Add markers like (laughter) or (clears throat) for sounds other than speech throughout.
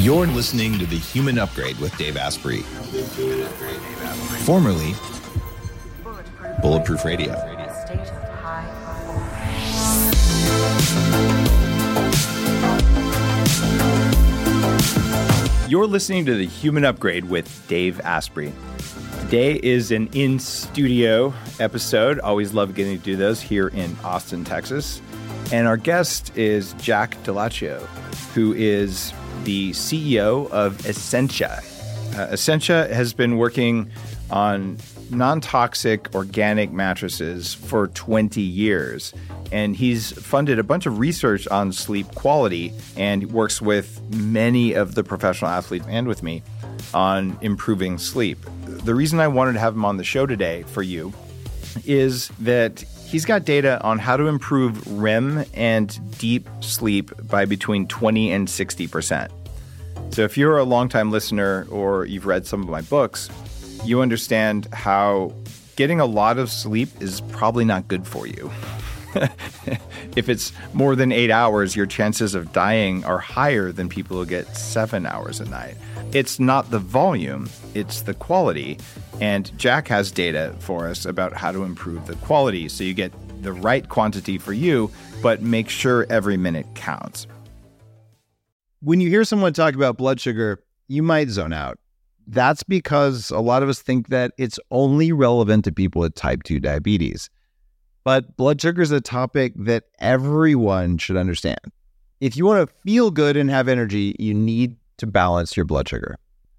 You're listening to The Human Upgrade with Dave Asprey, formerly Bulletproof Radio. You're listening to The Human Upgrade with Dave Asprey. Today is an in studio episode. Always love getting to do those here in Austin, Texas. And our guest is Jack Dell'Accio, who is the CEO of Essentia. Uh, Essentia has been working on non toxic organic mattresses for 20 years. And he's funded a bunch of research on sleep quality and works with many of the professional athletes and with me on improving sleep. The reason I wanted to have him on the show today for you is that he's got data on how to improve REM and deep sleep by between 20 and 60%. So if you're a longtime listener or you've read some of my books, you understand how getting a lot of sleep is probably not good for you. (laughs) if it's more than eight hours, your chances of dying are higher than people who get seven hours a night. It's not the volume, it's the quality. And Jack has data for us about how to improve the quality so you get the right quantity for you, but make sure every minute counts. When you hear someone talk about blood sugar, you might zone out. That's because a lot of us think that it's only relevant to people with type 2 diabetes. But blood sugar is a topic that everyone should understand. If you want to feel good and have energy, you need to balance your blood sugar.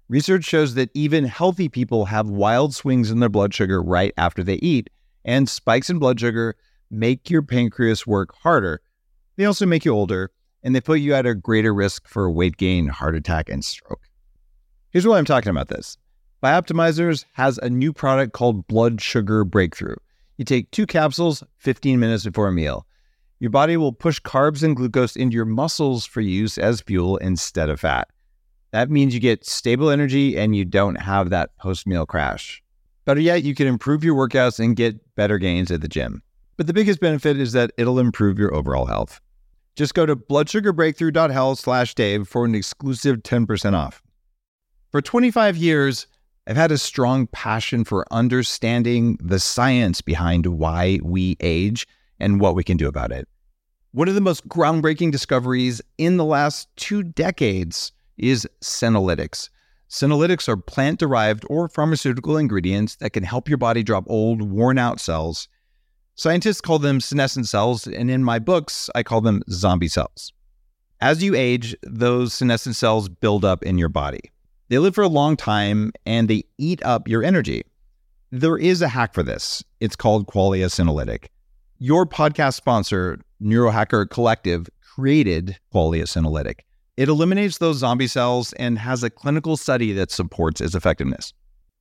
Research shows that even healthy people have wild swings in their blood sugar right after they eat, and spikes in blood sugar make your pancreas work harder. They also make you older, and they put you at a greater risk for weight gain, heart attack, and stroke. Here's why I'm talking about this. Bioptimizers has a new product called Blood Sugar Breakthrough. You take two capsules 15 minutes before a meal. Your body will push carbs and glucose into your muscles for use as fuel instead of fat. That means you get stable energy and you don't have that post meal crash. Better yet, you can improve your workouts and get better gains at the gym. But the biggest benefit is that it'll improve your overall health. Just go to bloodsugarbreakthrough.health slash Dave for an exclusive 10% off. For 25 years, I've had a strong passion for understanding the science behind why we age and what we can do about it. One of the most groundbreaking discoveries in the last two decades is senolytics. Senolytics are plant derived or pharmaceutical ingredients that can help your body drop old, worn out cells. Scientists call them senescent cells, and in my books, I call them zombie cells. As you age, those senescent cells build up in your body. They live for a long time and they eat up your energy. There is a hack for this. It's called Qualia Senolytic. Your podcast sponsor, Neurohacker Collective, created Qualia Senolytic. It eliminates those zombie cells and has a clinical study that supports its effectiveness.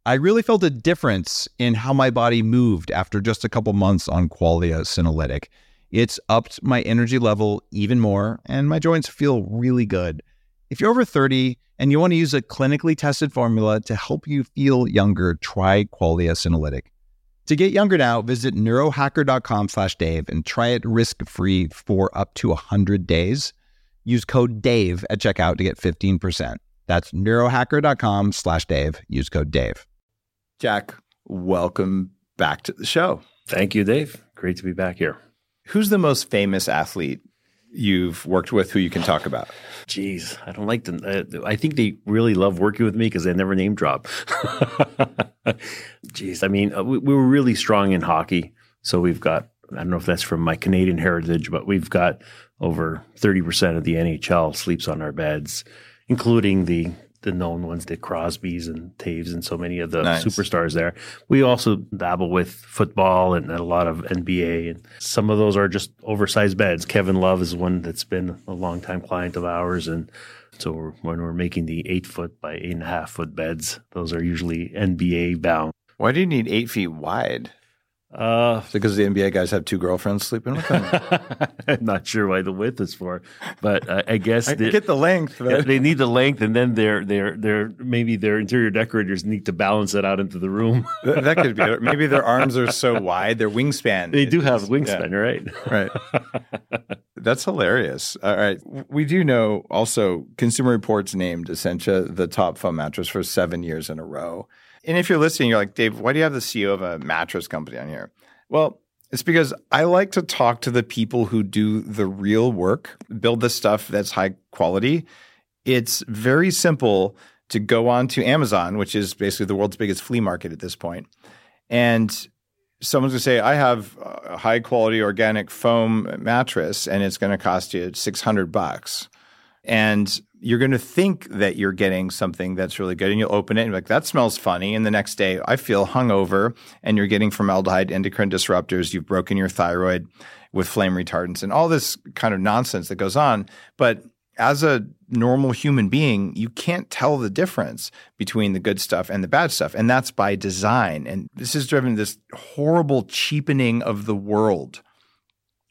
I really felt a difference in how my body moved after just a couple months on Qualia Senolytic. It's upped my energy level even more, and my joints feel really good. If you're over 30 and you want to use a clinically tested formula to help you feel younger, try Qualia Senolytic. To get younger now, visit neurohacker.com slash Dave and try it risk-free for up to 100 days. Use code DAVE at checkout to get 15%. That's neurohacker.com slash Dave. Use code DAVE. Jack, welcome back to the show. Thank you, Dave. Great to be back here. Who's the most famous athlete you've worked with who you can talk about? Jeez, I don't like them. Uh, I think they really love working with me because they never name drop. (laughs) Jeez, I mean, uh, we, we were really strong in hockey. So we've got, I don't know if that's from my Canadian heritage, but we've got over 30% of the NHL sleeps on our beds, including the the known ones, the Crosbys and Toews and so many of the nice. superstars there. We also dabble with football and a lot of NBA, and some of those are just oversized beds. Kevin Love is one that's been a long time client of ours, and so when we're making the eight foot by eight and a half foot beds, those are usually NBA bound. Why do you need eight feet wide? Uh, because the NBA guys have two girlfriends sleeping with them. (laughs) I'm not sure why the width is for, but uh, I guess I get the length. But... They need the length, and then their their their maybe their interior decorators need to balance it out into the room. (laughs) that, that, could be. Maybe their arms are so wide, their wingspan. They do have wingspan, yeah. right? Right. (laughs) That's hilarious. All right. We do know also Consumer Reports named Essentia the top foam mattress for seven years in a row. And if you're listening, you're like, Dave, why do you have the CEO of a mattress company on here? Well, it's because I like to talk to the people who do the real work, build the stuff that's high quality. It's very simple to go on to Amazon, which is basically the world's biggest flea market at this point, and someone's going to say, I have a high quality organic foam mattress and it's going to cost you 600 bucks. And you're going to think that you're getting something that's really good and you'll open it and be like, that smells funny. And the next day I feel hungover and you're getting formaldehyde, endocrine disruptors. You've broken your thyroid with flame retardants and all this kind of nonsense that goes on. But as a normal human being, you can't tell the difference between the good stuff and the bad stuff. And that's by design. And this has driven this horrible cheapening of the world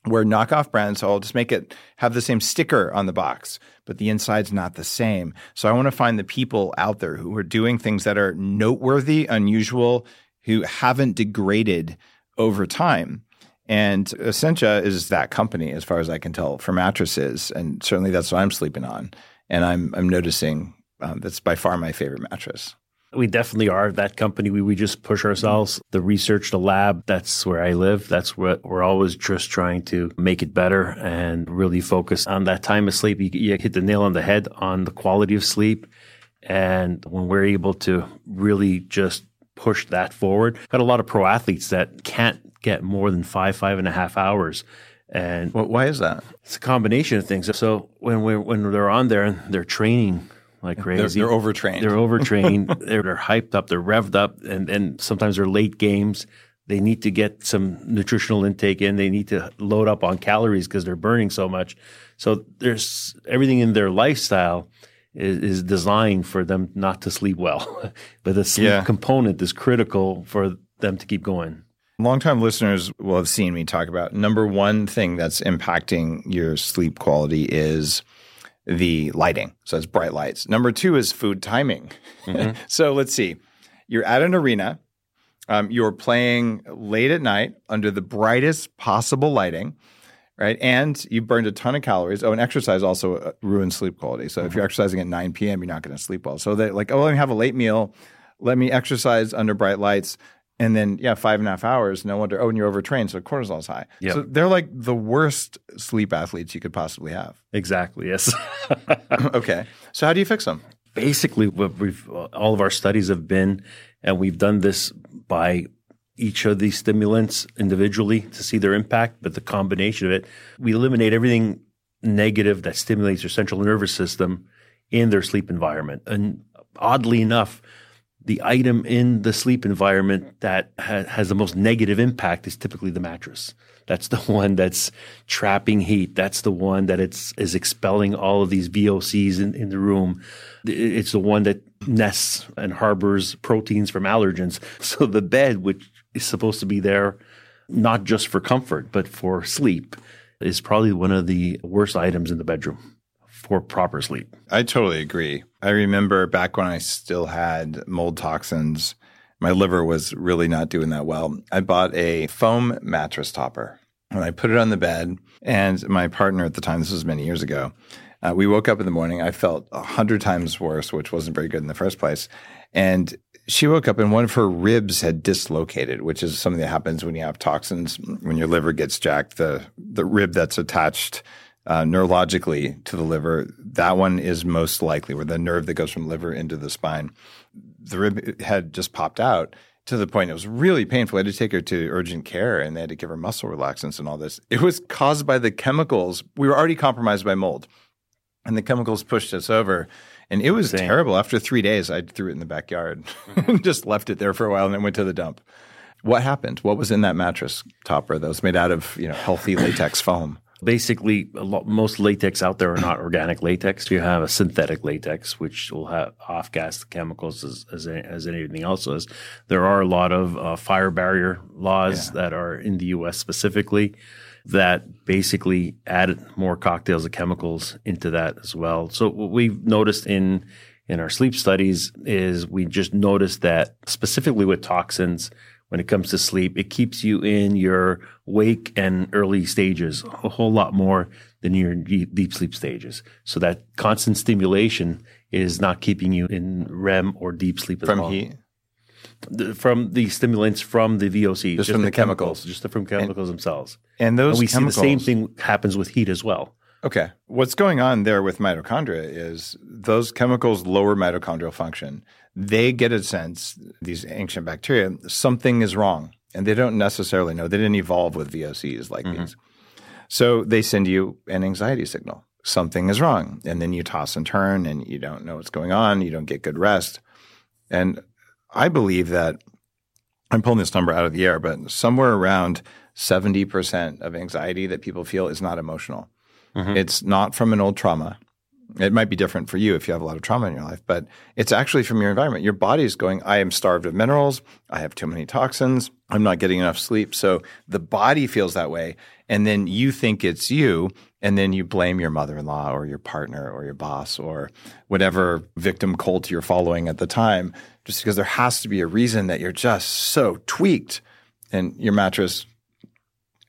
where knockoff brands, so I'll just make it have the same sticker on the box, but the inside's not the same. So I want to find the people out there who are doing things that are noteworthy, unusual, who haven't degraded over time. And Essentia is that company, as far as I can tell, for mattresses, and certainly that's what I'm sleeping on. And I'm I'm noticing um, that's by far my favorite mattress. We definitely are that company. We, we just push ourselves. The research, the lab, that's where I live. That's what we're always just trying to make it better and really focus on that time of sleep. You, you hit the nail on the head on the quality of sleep. And when we're able to really just push that forward, got a lot of pro athletes that can't get more than five, five and a half hours. And well, why is that? It's a combination of things. So when we when they're on there and they're training like (laughs) crazy, they're, they're overtrained. They're overtrained. (laughs) they're, they're hyped up. They're revved up, and and sometimes they're late games. They need to get some nutritional intake in. They need to load up on calories because they're burning so much. So there's everything in their lifestyle is, is designed for them not to sleep well, (laughs) but the sleep yeah. component is critical for them to keep going. Longtime listeners will have seen me talk about number one thing that's impacting your sleep quality is the lighting. So it's bright lights. Number two is food timing. Mm-hmm. (laughs) so let's see. You're at an arena. Um, you're playing late at night under the brightest possible lighting, right? And you burned a ton of calories. Oh, and exercise also uh, ruins sleep quality. So mm-hmm. if you're exercising at 9 p.m., you're not going to sleep well. So they like, oh, let me have a late meal. Let me exercise under bright lights. And then, yeah, five and a half hours. No wonder. Oh, and you're overtrained, so cortisol's high. Yep. So they're like the worst sleep athletes you could possibly have. Exactly. Yes. (laughs) (laughs) okay. So how do you fix them? Basically, what we've all of our studies have been, and we've done this by each of these stimulants individually to see their impact, but the combination of it, we eliminate everything negative that stimulates your central nervous system in their sleep environment. And oddly enough, the item in the sleep environment that ha- has the most negative impact is typically the mattress. That's the (laughs) one that's trapping heat. That's the one that it's is expelling all of these VOCs in, in the room. It's the one that nests and harbors proteins from allergens. (laughs) So the bed, which is supposed to be there not just for comfort, but for sleep, is probably one of the worst items in the bedroom for proper sleep. I totally agree. I remember back when I still had mold toxins, my liver was really not doing that well. I bought a foam mattress topper and I put it on the bed. And my partner at the time, this was many years ago, uh, we woke up in the morning. I felt a hundred times worse, which wasn't very good in the first place. And she woke up and one of her ribs had dislocated, which is something that happens when you have toxins. When your liver gets jacked, the the rib that's attached uh, neurologically to the liver, that one is most likely where the nerve that goes from liver into the spine. The rib had just popped out to the point it was really painful. I had to take her to urgent care and they had to give her muscle relaxants and all this. It was caused by the chemicals. We were already compromised by mold, and the chemicals pushed us over. And it was Same. terrible. After three days, I threw it in the backyard (laughs) and just left it there for a while and then went to the dump. What happened? What was in that mattress topper that was made out of you know healthy latex foam? Basically, lot, most latex out there are not organic latex. You have a synthetic latex, which will have off-gas chemicals as, as, as anything else does. There are a lot of uh, fire barrier laws yeah. that are in the U.S. specifically that basically add more cocktails of chemicals into that as well. So what we've noticed in in our sleep studies is we just noticed that specifically with toxins – when it comes to sleep. It keeps you in your wake and early stages a whole lot more than your deep, sleep stages. So that constant stimulation is not keeping you in REM or deep sleep from all. heat. The- from the stimulants from the VOC, Just from the chemicals. just the, from chemicals themselves. And those And we chemicals, see the same thing happens with heat as well. Okay. What's going on there with mitochondria is those chemicals lower mitochondrial function. They get a sense, these ancient bacteria, something is wrong. And they don't necessarily know. They didn't evolve with VOCs like mm-hmm. these. So they send you an anxiety signal. Something is wrong. And then you toss and turn and you don't know what's going on. You don't get good rest. And I believe that I'm pulling this number out of the air, but somewhere around 70% of anxiety that people feel is not emotional. Mm-hmm. It's not from an old trauma. It might be different for you if you have a lot of trauma in your life, but it's actually from your environment. Your body is going, I am starved of minerals. I have too many toxins. I'm not getting enough sleep. So the body feels that way. And then you think it's you. And then you blame your mother in law or your partner or your boss or whatever victim cult you're following at the time, just because there has to be a reason that you're just so tweaked. And your mattress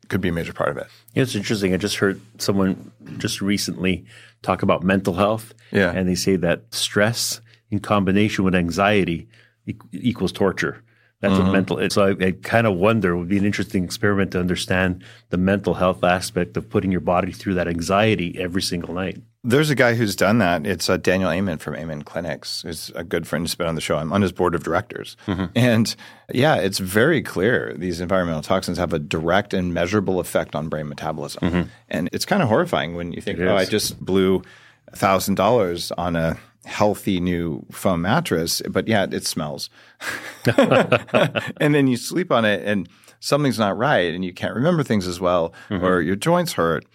could be a major part of it. It's interesting. I just heard someone just recently talk about mental health. Yeah. And they say that stress in combination with anxiety e- equals torture. That's Mm-hmm. what mental. So I, I kind of wonder, it would be an interesting experiment to understand the mental health aspect of putting your body through that anxiety every single night. There's a guy who's done that. It's uh, Daniel Amen from Amen Clinics. Who's a good friend who's been on the show. I'm on his board of directors. And yeah, it's very clear these environmental toxins have a direct and measurable effect on brain metabolism. And it's kind of horrifying when you think, It oh, I just blew $1,000 on a healthy new foam mattress, but yeah, it smells. (laughs) and then you sleep on it and something's not right and you can't remember things as well mm-hmm. or your joints hurt.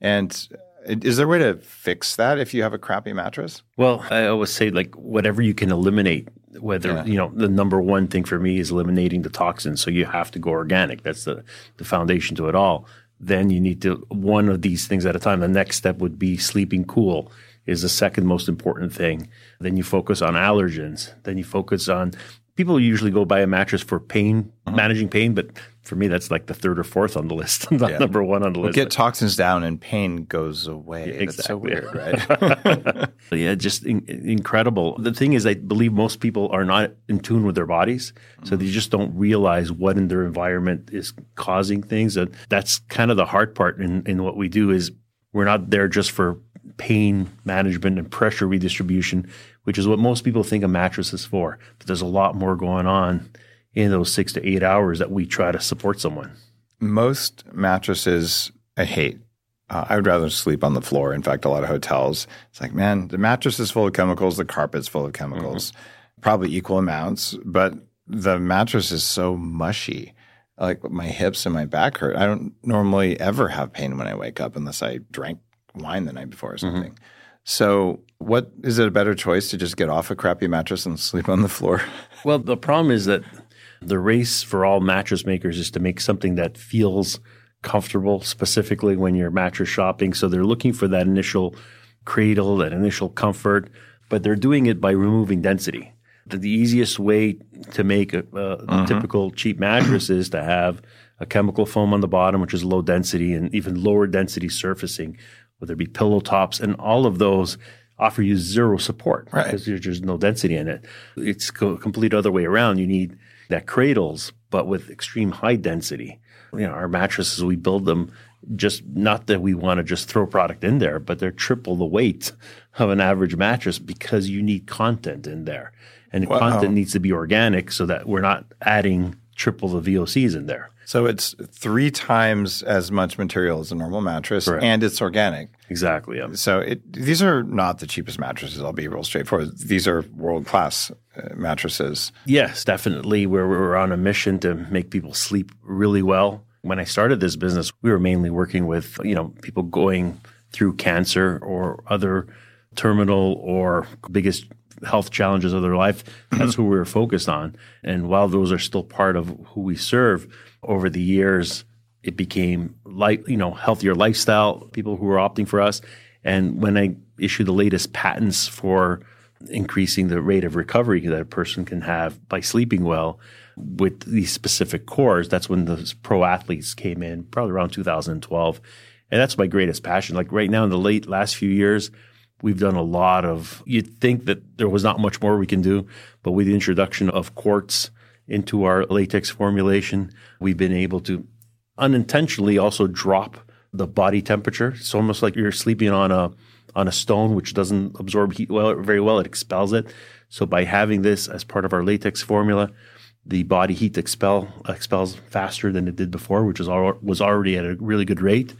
And uh, is there a way to fix that if you have a crappy mattress? Well, I always say like whatever you can eliminate, whether Yeah. you know the number one thing for me is eliminating the toxins. So you have to go organic. That's the the foundation to it all. Then you need to one of these things at a time. The next step would be sleeping cool is the second most important thing. Then you focus on allergens. Then you focus on people usually go buy a mattress for pain, uh-huh. managing pain, but for me that's like the third or fourth on the list, (laughs) not Yeah. number one on the list. Get toxins down and pain goes away. That's so weird, (laughs) right? (laughs) Yeah, just in, incredible. The thing is, I believe most people are not in tune with their bodies, so mm-hmm. they just don't realize what in their environment is causing things. And that's kind of the hard part in, in what we do is we're not there just for pain management and pressure redistribution, which is what most people think a mattress is for. But there's a lot more going on in those six to eight hours that we try to support someone. Most mattresses I hate. Uh, I would rather sleep on the floor. In fact, a lot of hotels, it's like, man, the mattress is full of chemicals, the carpet's full of chemicals, probably equal amounts, but the mattress is so mushy. Like my hips and my back hurt. I don't normally ever have pain when I wake up unless I drank wine the night before or mm-hmm. something. So, what is it a better choice to just get off a crappy mattress and sleep on the floor? (laughs) Well, the problem is that the race for all mattress makers is to make something that feels comfortable, specifically when you're mattress shopping. So they're looking for that initial cradle, that initial comfort, but they're doing it by removing density. The, the easiest way to make a, a mm-hmm. typical cheap mattress is to have a chemical foam on the bottom, which is low density, and even lower density surfacing, whether it be pillow tops, and all of those offer you zero support Right. because there's just no density in it. It's co- complete other way around. You need that cradles, but with extreme high density. You know, our mattresses, we build them just not that we want to just throw product in there, but they're triple the weight of an average mattress because you need content in there. And the Wow. content needs to be organic so that we're not adding triple the VOCs in there. So it's three times as much material as a normal mattress, Correct. and it's organic. Exactly. Yeah. So it, these are not the cheapest mattresses. I'll be real straightforward. These are world class uh, mattresses. Yes, definitely. We're, we're on a mission to make people sleep really well. When I started this business, we were mainly working with, you know, people going through cancer or other terminal or biggest health challenges of their life. That's who we were focused on. And while those are still part of who we serve, over the years, it became like, you know, healthier lifestyle, people who were opting for us. And when I issue the latest patents for increasing the rate of recovery that a person can have by sleeping well with these specific cores. That's when the pro athletes came in, probably around 2012. And that's my greatest passion. Like right now in the late last few years, we've done a lot of, you'd think that there was not much more we can do, but with the introduction of quartz into our latex formulation, we've been able to unintentionally also drop the body temperature. It's almost like you're sleeping on a on a stone which doesn't absorb heat well very well. It expels it. So by having this as part of our latex formula, the body heat expel expels faster than it did before, which was al- was already at a really good rate.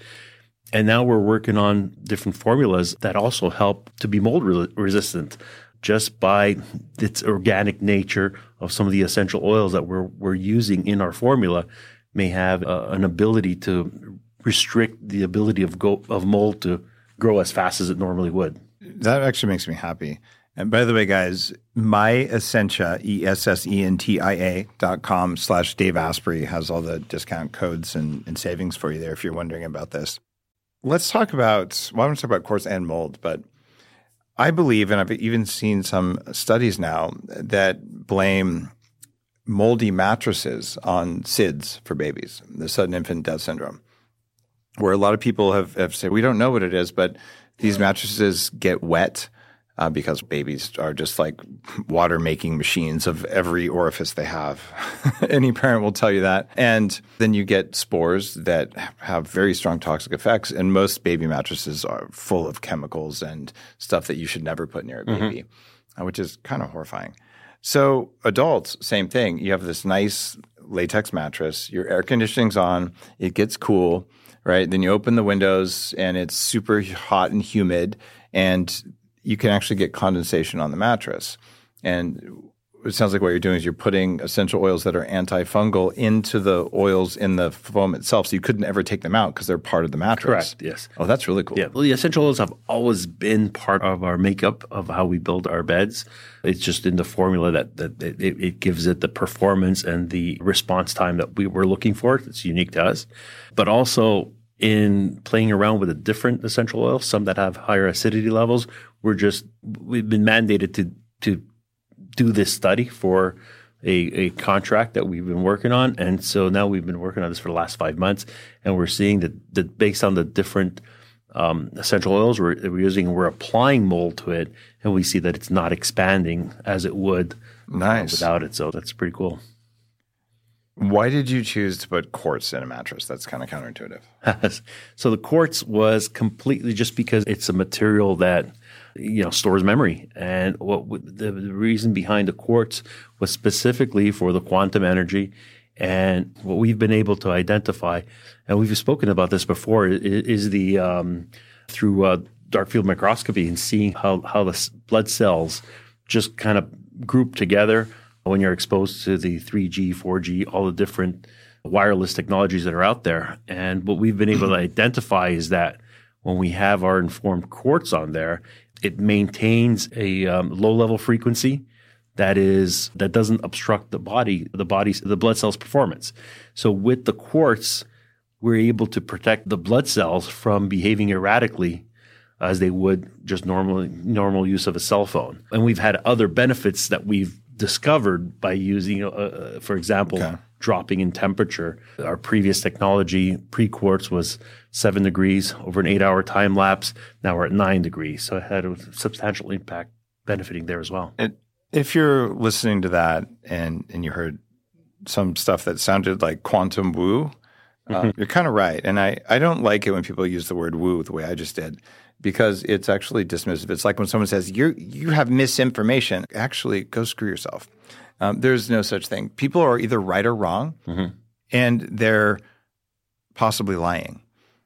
And now we're working on different formulas that also help to be mold re- resistant just by its organic nature of some of the essential oils that we're, we're using in our formula may have uh, an ability to restrict the ability of go, of mold to grow as fast as it normally would. That actually makes me happy. And by the way, guys, my Essentia, E S S E N T I A dot com slash Dave Asprey has all the discount codes and, and savings for you there if you're wondering about this. Let's talk about, well, I want to talk about quartz and mold, but I believe, and I've even seen some studies now that blame moldy mattresses on SIDS for babies, the sudden infant death syndrome, where a lot of people have, have said, we don't know what it is, but these mattresses get wet uh, because babies are just like water making machines of every orifice they have. (laughs) Any parent will tell you that. And then you get spores that have very strong toxic effects. And most baby mattresses are full of chemicals and stuff that you should never put near a baby, mm-hmm. uh, which is kind of horrifying. So, adults, same thing. You have this nice latex mattress, your air conditioning's on, it gets cool, right? Then you open the windows and it's super hot and humid. And you can actually get condensation on the mattress. And it sounds like what you're doing is you're putting essential oils that are antifungal into the oils in the foam itself. So you couldn't ever take them out because they're part of the mattress. Correct. Yes. Oh, that's really cool. Yeah. Well, the essential oils have always been part of our makeup of how we build our beds. It's just in the formula that, that it, it gives it the performance and the response time that we were looking for. It's unique to us. But also in playing around with a different essential oil, some that have higher acidity levels, we're just we've been mandated to to do this study for a, a contract that we've been working on, and so now we've been working on this for the last five months, and we're seeing that that based on the different um, essential oils we're, we're, using, we're applying mold to it, and we see that it's not expanding as it would nice. uh, without it. So that's pretty cool. Why did you choose to put quartz in a mattress? That's kind of counterintuitive. (laughs) so the quartz was completely just because it's a material that you know stores memory, and what the, the reason behind the quartz was specifically for the quantum energy. And what we've been able to identify, and we've spoken about this before, is, the um, through uh, dark field microscopy and seeing how how the blood cells just kind of group together when you're exposed to the 3G, 4G, all the different wireless technologies that are out there. And what we've been able to identify is that when we have our informed quartz on there, it maintains a um, low level frequency that is that doesn't obstruct the body, the body's the blood cells performance. So with the quartz, we're able to protect the blood cells from behaving erratically as they would just normal normal use of a cell phone. And we've had other benefits that we've discovered by using, uh, uh, for example, okay. dropping in temperature. Our previous technology, pre quartz, was seven degrees over an eight hour time lapse. Now we're at nine degrees. So it had a substantial impact benefiting there as well. And if you're listening to that and, and you heard some stuff that sounded like quantum woo, uh, mm-hmm. you're kind of right. And I, I don't like it when people use the word woo the way I just did because it's actually dismissive. It's like when someone says you you have misinformation. Actually, go screw yourself. Um, there's no such thing. People are either right or wrong, mm-hmm. and they're possibly lying.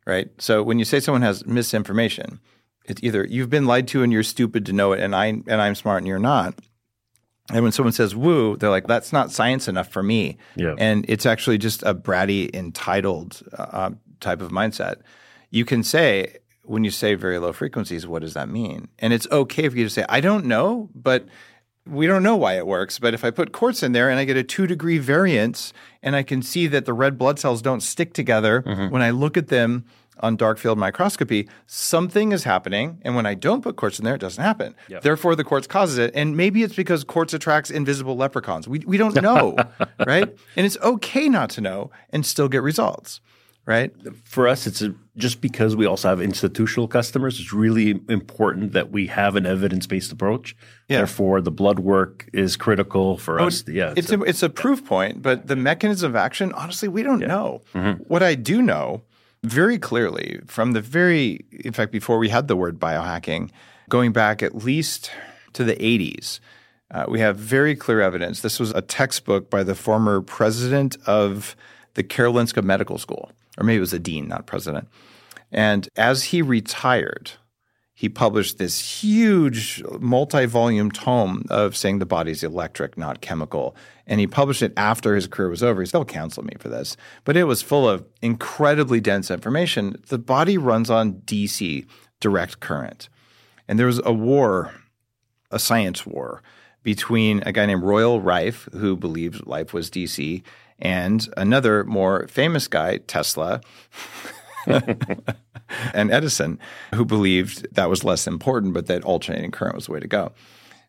Right. So when you say someone has misinformation, it's either you've been lied to and you're stupid to know it, and I and I'm smart and you're not. And when someone says woo, they're like, that's not science enough for me. Yeah. And it's actually just a bratty, entitled uh, type of mindset. You can say, when you say very low frequencies, what does that mean? And it's okay for you to say, I don't know, but we don't know why it works. But if I put quartz in there and I get a two degree variance and I can see that the red blood cells don't stick together mm-hmm. when I look at them on dark field microscopy, something is happening. And when I don't put quartz in there, it doesn't happen. Yep. Therefore, the quartz causes it. And maybe it's because quartz attracts invisible leprechauns. We, we don't know, (laughs) right? And it's okay not to know and still get results right? For us, it's a, just because we also have institutional customers, it's really important that we have an evidence based approach. Yeah. Therefore, the blood work is critical for us. Yeah, It's a, it's a proof point, but the mechanism of action, honestly, we don't know. What I do know very clearly from the very, in fact, before we had the word biohacking, going back at least to the 80s, uh, we have very clear evidence. This was a textbook by the former president of the Karolinska Medical School, or maybe it was a dean, not president. And as he retired, he published this huge multi-volume tome of saying the body's electric, not chemical. And he published it after his career was over. He still counseled me for this. But it was full of incredibly dense information. The body runs on DC, direct current. And there was a war, a science war, between a guy named Royal Rife, who believed life was DC, and another more famous guy, Tesla, (laughs) and Edison, who believed that was less important, but that alternating current was the way to go.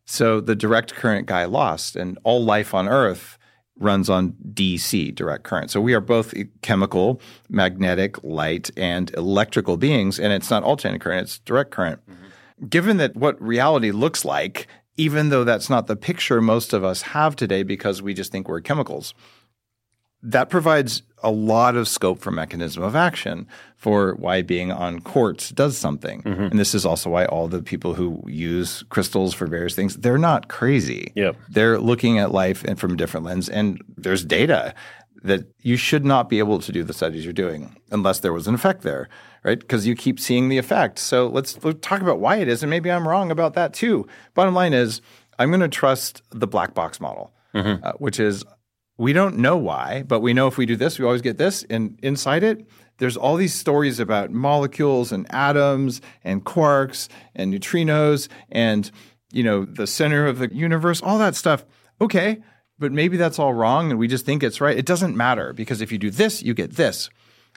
So the direct current guy lost, and all life on Earth runs on DC, direct current. So we are both chemical, magnetic, light, and electrical beings, and it's not alternating current, it's direct current. Mm-hmm. Given that what reality looks like, even though that's not the picture most of us have today because we just think we're chemicals, that provides a lot of scope for mechanism of action for why being on quartz does something. And this is also why all the people who use crystals for various things, they're not crazy. Yep. They're looking at life and from a different lens. And there's data that you should not be able to do the studies you're doing unless there was an effect there, right? Because you keep seeing the effect. So let's, let's talk about why it is. And maybe I'm wrong about that too. Bottom line is, I'm going to trust the black box model, uh, which is we don't know why, but we know if we do this, we always get this. And inside it, there's all these stories about molecules and atoms and quarks and neutrinos and you know the center of the universe, all that stuff. Okay, but maybe that's all wrong, and we just think it's right. It doesn't matter because if you do this, you get this.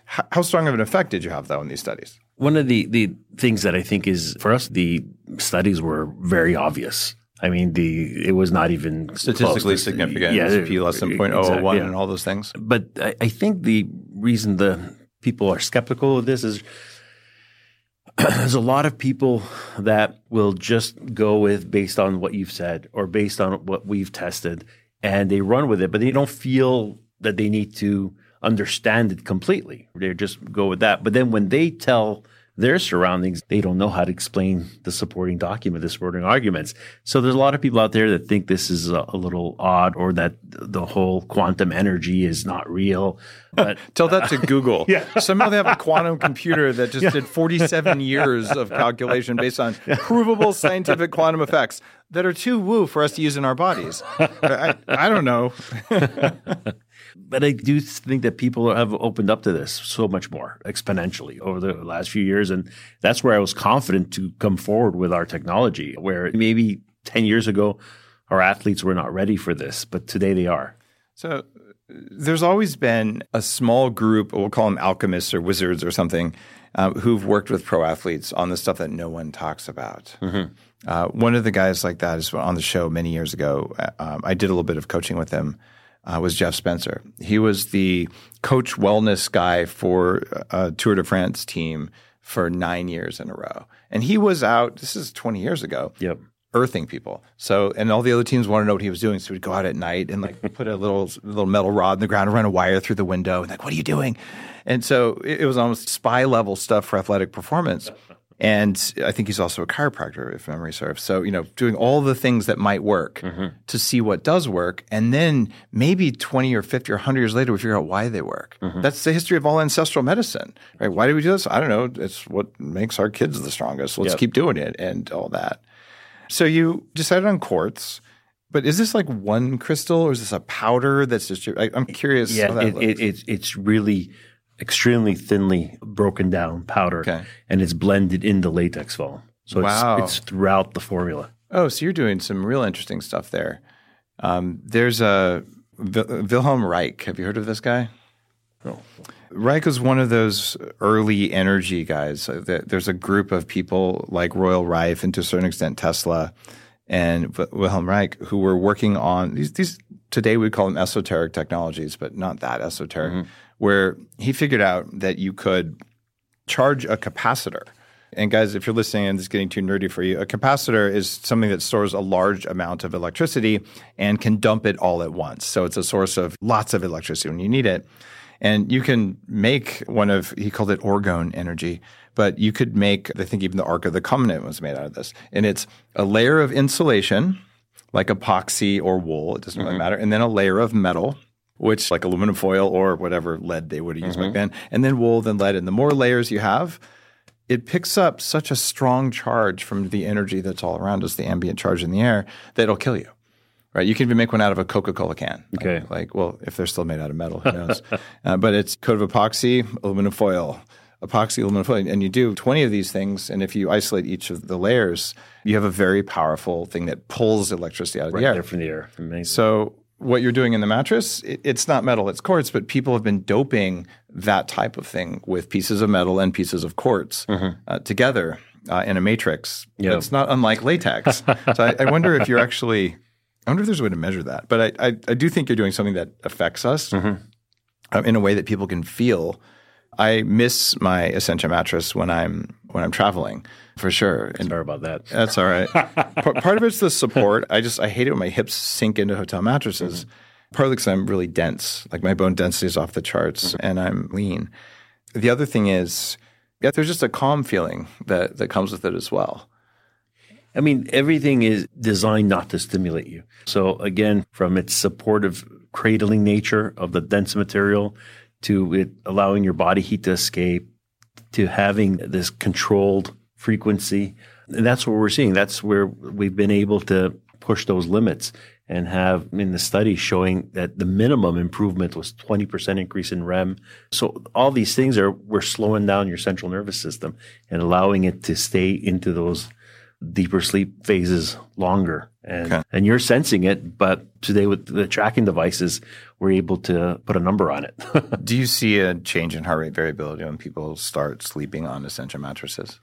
How strong of an effect did you have though in these studies? One of the, the things that I think is for us, the studies were very obvious. I mean, the it was not even Statistically close significant, Yeah, p less than oh exactly, yeah. and all those things. But I, I think the reason the people are skeptical of this is (clears throat) there's a lot of people that will just go with based on what you've said or based on what we've tested and they run with it, but they don't feel that they need to understand it completely. They just go with that. But then when they tell their surroundings, they don't know how to explain the supporting document, the supporting arguments. So there's a lot of people out there that think this is a, a little odd or that the whole quantum energy is not real. (laughs) But Tell that to (laughs) Google. Somehow they have a quantum computer that just did 47 (laughs) years of calculation based on provable scientific quantum effects that are too woo for us to use in our bodies. I, I don't know. But I do think that people have opened up to this so much more exponentially over the last few years. And that's where I was confident to come forward with our technology, where maybe 10 years ago, our athletes were not ready for this, but today they are. So there's always been a small group, we'll call them alchemists or wizards or something, uh, who've worked with pro athletes on the stuff that no one talks about. Uh, one of the guys like that is on the show many years ago. Uh, Um, I did a little bit of coaching with him. Uh, was Jeff Spencer? He was the coach wellness guy for a Tour de France team for nine years in a row, and he was out. This is 20 years ago Yep. earthing people. So, and all the other teams wanted to know what he was doing. So he'd go out at night and like put a little (laughs) little metal rod in the ground and run a wire through the window and like, what are you doing? And so it, it was almost spy level stuff for athletic performance. And I think he's also a chiropractor, if memory serves. So, you know, doing all the things that might work mm-hmm. to see what does work. And then maybe 20 or 50 or 100 years later, we figure out why they work. Mm-hmm. That's the history of all ancestral medicine, right? Why do we do this? I don't know. It's what makes our kids the strongest. Let's Yep. keep doing it and all that. So you decided on quartz, but is this like one crystal or is this a powder that's just? I, I'm curious. Yeah, it, it, it's it's really extremely thinly broken down powder, Okay. and it's blended in the latex foam. So Wow. it's, it's throughout the formula. oh, so you're doing some real interesting stuff there. Um, there's a Wil- Wilhelm Reich. Have you heard of this guy? No. Reich was one of those early energy guys. Uh, There's a group of people like Royal Rife and to a certain extent Tesla and Wilhelm Reich who were working on these, these today we call them esoteric technologies, but not that esoteric, where he figured out that you could charge a capacitor. And guys, if you're listening and this is getting too nerdy for you, a capacitor is something that stores a large amount of electricity and can dump it all at once. So it's a source of lots of electricity when you need it. And you can make one of, he called it orgone energy, but you could make, I think even the Ark of the Covenant was made out of this. And it's a layer of insulation, like epoxy or wool, it doesn't really mm-hmm. matter, and then a layer of metal which like aluminum foil or whatever lead they would have used back then, and then wool, then lead. And the more layers you have, it picks up such a strong charge from the energy that's all around us, the ambient charge in the air, that it'll kill you. Right? You can even make one out of a Coca-Cola can. Okay. Like, like, well, if they're still made out of metal, who knows? (laughs) uh, but it's coat of epoxy, aluminum foil, epoxy, aluminum foil, and you do 20 of these things, and if you isolate each of the layers, you have a very powerful thing that pulls electricity out of Right the air. there from the air. Amazing. So what you're doing in the mattress, it, it's not metal, it's quartz, but people have been doping that type of thing with pieces of metal and pieces of quartz uh, together uh, in a matrix. Yeah. It's not unlike latex. (laughs) so I, I wonder if you're actually, I wonder if there's a way to measure that. But I, I, I do think you're doing something that affects us uh, in a way that people can feel. I miss my Essentia mattress when I'm when I'm traveling for sure. And Sorry about that. that's all right. (laughs) P- part of it's the support. I just I hate it when my hips sink into hotel mattresses. Mm-hmm. Partly because I'm really dense, like my bone density is off the charts, mm-hmm. and I'm lean. The other thing is, yeah, there's just a calm feeling that that comes with it as well. I mean, everything is designed not to stimulate you. So again, from its supportive cradling nature of the dense material to it allowing your body heat to escape to having this controlled frequency. And that's what we're seeing. That's where we've been able to push those limits and have in the study showing that the minimum improvement was 20% increase in REM. So all these things are, we're slowing down your central nervous system and allowing it to stay into those deeper sleep phases longer. And, Okay. and you're sensing it, but today with the tracking devices, we're able to put a number on it. (laughs) Do you see a change in heart rate variability when people start sleeping on Essentia mattresses?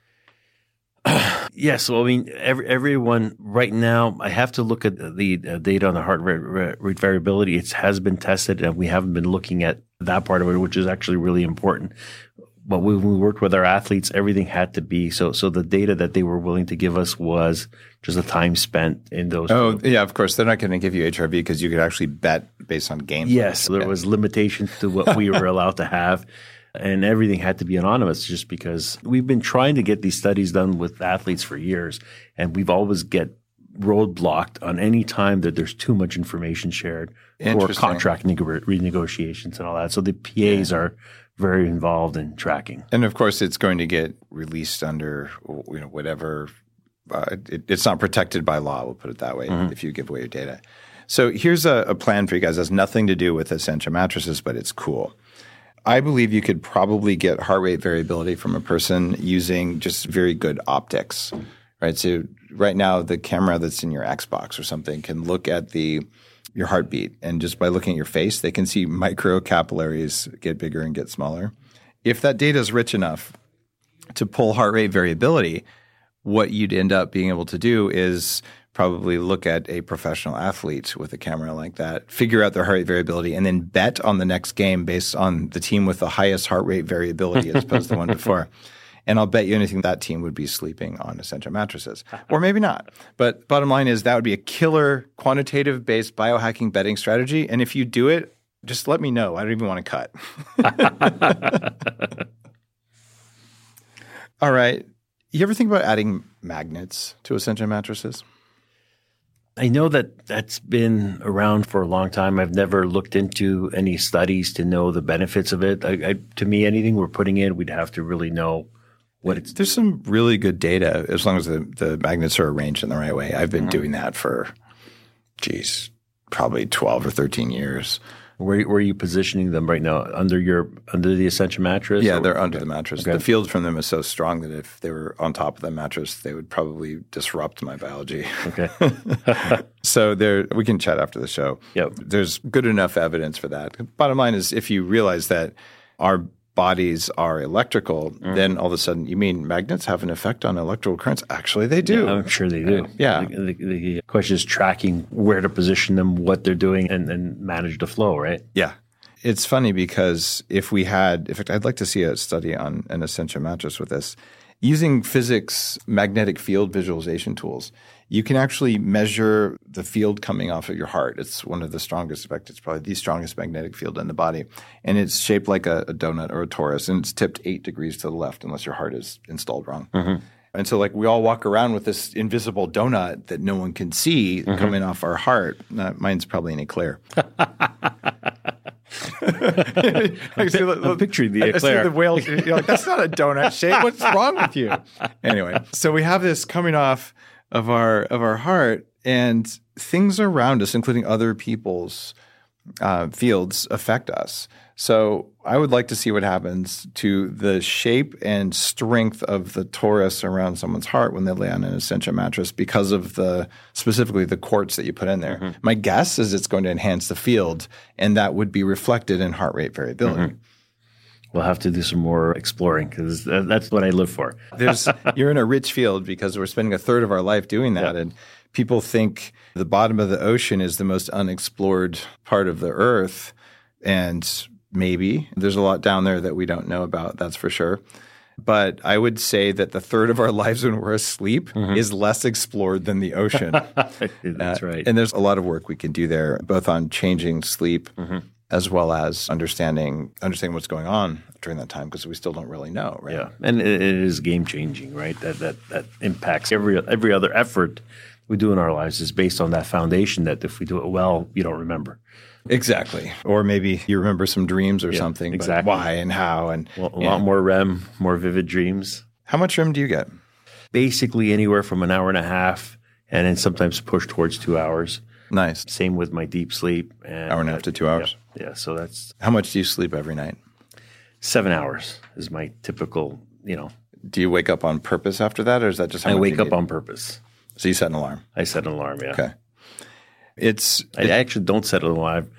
(sighs) Yes, well, I mean, every, everyone right now, I have to look at the uh, data on the heart rate variability. It has been tested, and we haven't been looking at that part of it, which is actually really important. But when we worked with our athletes, everything had to be so. So the data that they were willing to give us was just the time spent in those. Oh, yeah, of course. They're not going to give you HRV because you could actually bet based on games. Yes, there was limitations to what we were (laughs) allowed to have, and everything had to be anonymous. Just because we've been trying to get these studies done with athletes for years, and we've always get roadblocked on any time that there's too much information shared or contract nego- renegotiations and all that. So the PAs are very involved in tracking. And of course, it's going to get released under you know whatever. Uh, it, it's not protected by law. We'll put it that way. If you give away your data. So here's a, a plan for you guys. It has nothing to do with Essentia mattresses, but it's cool. I believe you could probably get heart rate variability from a person using just very good optics, right? So right now, the camera that's in your Xbox or something can look at the your heartbeat, and just by looking at your face, they can see micro capillaries get bigger and get smaller. If that data is rich enough to pull heart rate variability, what you'd end up being able to do is probably look at a professional athlete with a camera like that, figure out their heart rate variability, and then bet on the next game based on the team with the highest heart rate variability as opposed to the one (laughs) before. And I'll bet you anything that team would be sleeping on Essentia mattresses. (laughs) Or maybe not. But bottom line is that would be a killer quantitative based biohacking betting strategy. And if you do it, just let me know. I don't even want to cut. (laughs) All right. You ever think about adding magnets to Essentia mattresses? I know that that's been around for a long time. I've never looked into any studies to know the benefits of it. I, I, to me, anything we're putting in, we'd have to really know what it's. There's some really good data as long as the, the magnets are arranged in the right way. I've been mm-hmm. doing that for, geez, probably 12 or 13 years. Where, where are you positioning them right now? Under your under the Essentia mattress? Yeah, Or- they're under the mattress. Okay. The field from them is so strong that if they were on top of the mattress, they would probably disrupt my biology. okay. (laughs) So there, we can chat after the show. Yep. There's good enough evidence for that. Bottom line is, if you realize that our bodies are electrical, Mm. then all of a sudden, you mean magnets have an effect on electrical currents? Actually, they do. I'm sure they do. Yeah. The, the, the question is tracking where to position them, what they're doing, and, and manage the flow, right? Yeah. it's funny because if we had, in fact, I'd like to see a study on an Essentia mattress with this. Using physics magnetic field visualization tools, you can actually measure the field coming off of your heart. It's one of the strongest, in fact, it's probably the strongest magnetic field in the body. And it's shaped like a, a donut or a torus, and it's tipped eight degrees to the left unless your heart is installed wrong. And so, like, we all walk around with this invisible donut that no one can see coming off our heart. Uh, mine's probably an eclair. (laughs) (laughs) I see the- I'm picturing the eclair. the whale. You're like, that's not a donut shape. What's wrong with you? (laughs) Anyway, so we have this coming off of our of our heart, and things around us, including other people's uh, fields, affect us. So I would like to see what happens to the shape and strength of the torus around someone's heart when they lay on an Essentia mattress because of the specifically the quartz that you put in there. My guess is it's going to enhance the field, and that would be reflected in heart rate variability. We'll have to do some more exploring because that's what I live for. (laughs) There's you're in a rich field because we're spending a third of our life doing that, and people think the bottom of the ocean is the most unexplored part of the earth, and maybe there's a lot down there that we don't know about. That's for sure. But I would say that the third of our (laughs) lives when we're asleep is less explored than the ocean. (laughs) that's Uh, right. And there's a lot of work we can do there, both on changing sleep as well as understanding understanding what's going on during that time because we still don't really know, right? Yeah, and it, it is game changing, right? That that that impacts every every other effort we do in our lives is based on that foundation. That if we do it well, you don't remember. Exactly. Or maybe you remember some dreams or something. but exactly. why and how and Well, a yeah. lot more REM, more vivid dreams. how much REM do you get? Basically, anywhere from an hour and a half, and then sometimes push towards two hours. Nice. Same with my deep sleep. And Hour and a half to two hours. Yeah, so that's How much do you sleep every night? seven hours is my typical. You know, Do you wake up on purpose after that, or is that just how I much wake you up need? on purpose. So you set an alarm. I set an alarm. Yeah, Okay. It's I actually don't set an alarm.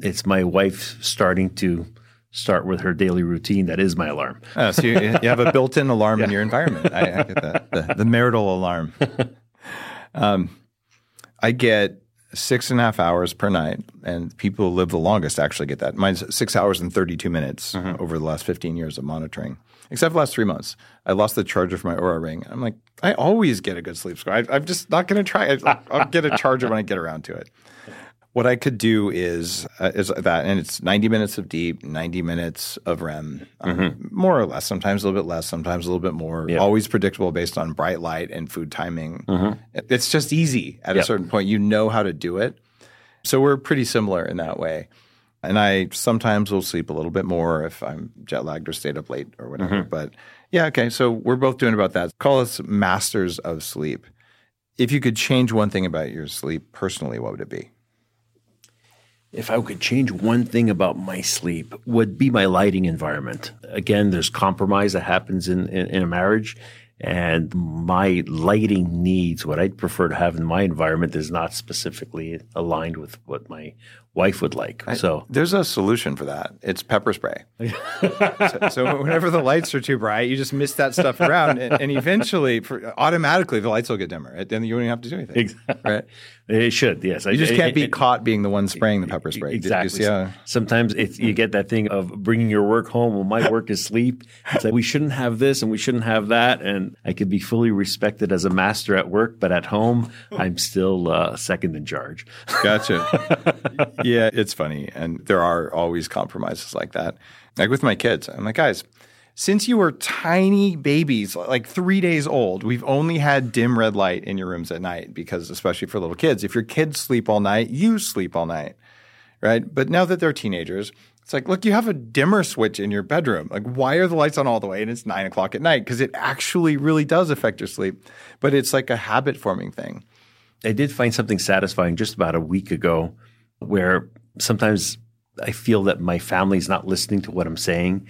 It's my wife starting to start with her daily routine. That is my alarm. Oh, so you, you have a (laughs) built-in alarm in your environment. I, I get that. The, the marital alarm. (laughs) um, I get six and a half hours per night, and people who live the longest actually get that. Mine's six hours and 32 minutes mm-hmm. over the last 15 years of monitoring, except the last three months. I lost the charger for my Oura Ring. I'm like, I always get a good sleep score. I, I'm just not going to try. I, I'll get a charger when I get around to it. What I could do is uh, is that, and it's 90 minutes of deep, 90 minutes of REM, um, more or less. Sometimes a little bit less, sometimes a little bit more. Always predictable based on bright light and food timing. It- It's just easy at a certain point. You know how to do it. So we're pretty similar in that way. And I sometimes will sleep a little bit more if I'm jet lagged or stayed up late or whatever. But yeah, okay. So we're both doing about that. Call us masters of sleep. If you could change one thing about your sleep personally, what would it be? If I could change one thing about my sleep, would be my lighting environment. Again, there's compromise that happens in, in, in a marriage, and my lighting needs, what I'd prefer to have in my environment, is not specifically aligned with what my wife would like. so There's a solution for that. It's pepper spray. so, so (laughs) whenever the lights are too bright, you just mist that stuff around, and, and eventually, for, automatically, the lights will get dimmer. Then you don't even have to do anything. Right? (laughs) it should, yes. You just can't be caught being the one spraying the pepper spray. Exactly. Sometimes it's, you get that thing of bringing your work home. Well, my work is sleep. It's like we shouldn't have this and we shouldn't have that. And I could be fully respected as a master at work, but at home, I'm still uh, second in charge. Gotcha. (laughs) yeah, it's funny. And there are always compromises like that. Like with my kids, I'm like, guys, since you were tiny babies, like three days old, we've only had dim red light in your rooms at night because, especially for little kids, if your kids sleep all night, you sleep all night. Right. But now that they're teenagers, it's like, look, you have a dimmer switch in your bedroom. Like, why are the lights on all the way and it's nine o'clock at night? Because it actually really does affect your sleep. But it's like a habit forming thing. I did find something satisfying just about a week ago where sometimes I feel that my family's not listening to what I'm saying.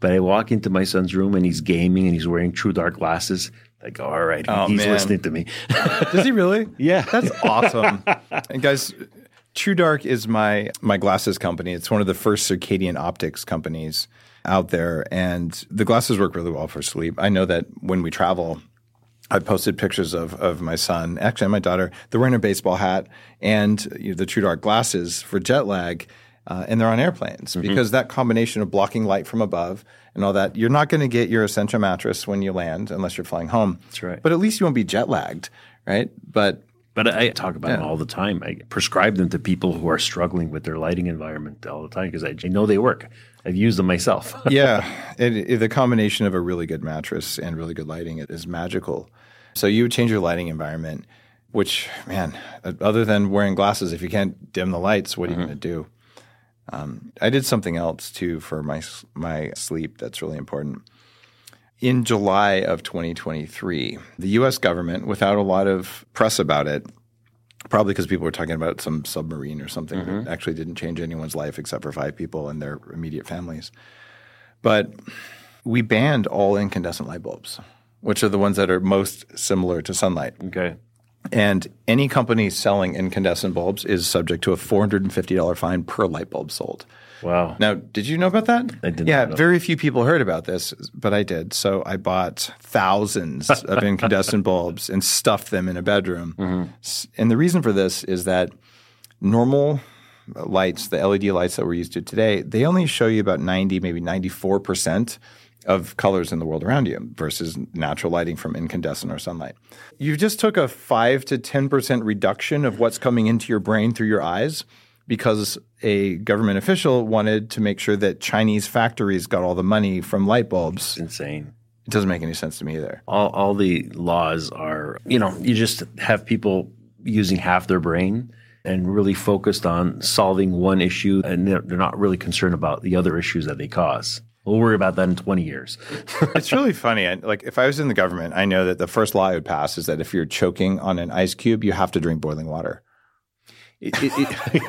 But I walk into my son's room and he's gaming and he's wearing true dark glasses. I go, all right, Oh, he's man. listening to me. Does he really? (laughs) Yeah. That's awesome. and guys, True Dark is my my glasses company. It's one of the first circadian optics companies out there, and the glasses work really well for sleep. I know that when we travel. I posted pictures of, of my son, actually, my daughter. They're wearing a baseball hat and you know, the True Dark glasses for jet lag. uh, and they're on airplanes because that combination of blocking light from above and all that, you're not going to get your Essentia mattress when you land unless you're flying home. That's right. But at least you won't be jet lagged, right? But But I talk about them all the time. I prescribe them to people who are struggling with their lighting environment all the time because I, I know they work. I've used them myself. (laughs) yeah, it, it- the combination of a really good mattress and really good lighting it is magical. So you would change your lighting environment, which man, uh, other than wearing glasses, if you can't dim the lights, what are you going to do? Um, I did something else too for my my sleep that's really important. In July of 2023, the U.S. government, without a lot of press about it, probably because people were talking about some submarine or something that mm-hmm. actually didn't change anyone's life except for five people and their immediate families. But we banned all incandescent light bulbs, which are the ones that are most similar to sunlight. okay. And any company selling incandescent bulbs is subject to a $450 fine per light bulb sold. Wow. Now, did you know about that? I did Yeah, very few people heard about this, but I did. So I bought thousands of (laughs) incandescent bulbs and stuffed them in a bedroom. Mm-hmm. And the reason for this is that normal lights, the LED lights that we're used to today, they only show you about 90, maybe 94% of colors in the world around you versus natural lighting from incandescent or sunlight. You just took a 5 to 10% reduction of what's coming into your brain through your eyes because a government official wanted to make sure that Chinese factories got all the money from light bulbs. Insane. It doesn't make any sense to me either. all, all the laws are, you know, you just have people using half their brain and really focused on solving one issue, and they're, they're not really concerned about the other issues that they cause. We'll worry about that in 20 years. (laughs) it's really funny. I, like if I was in the government, I know that the first law I would pass is that if you're choking on an ice cube, you have to drink boiling water. It, it, it,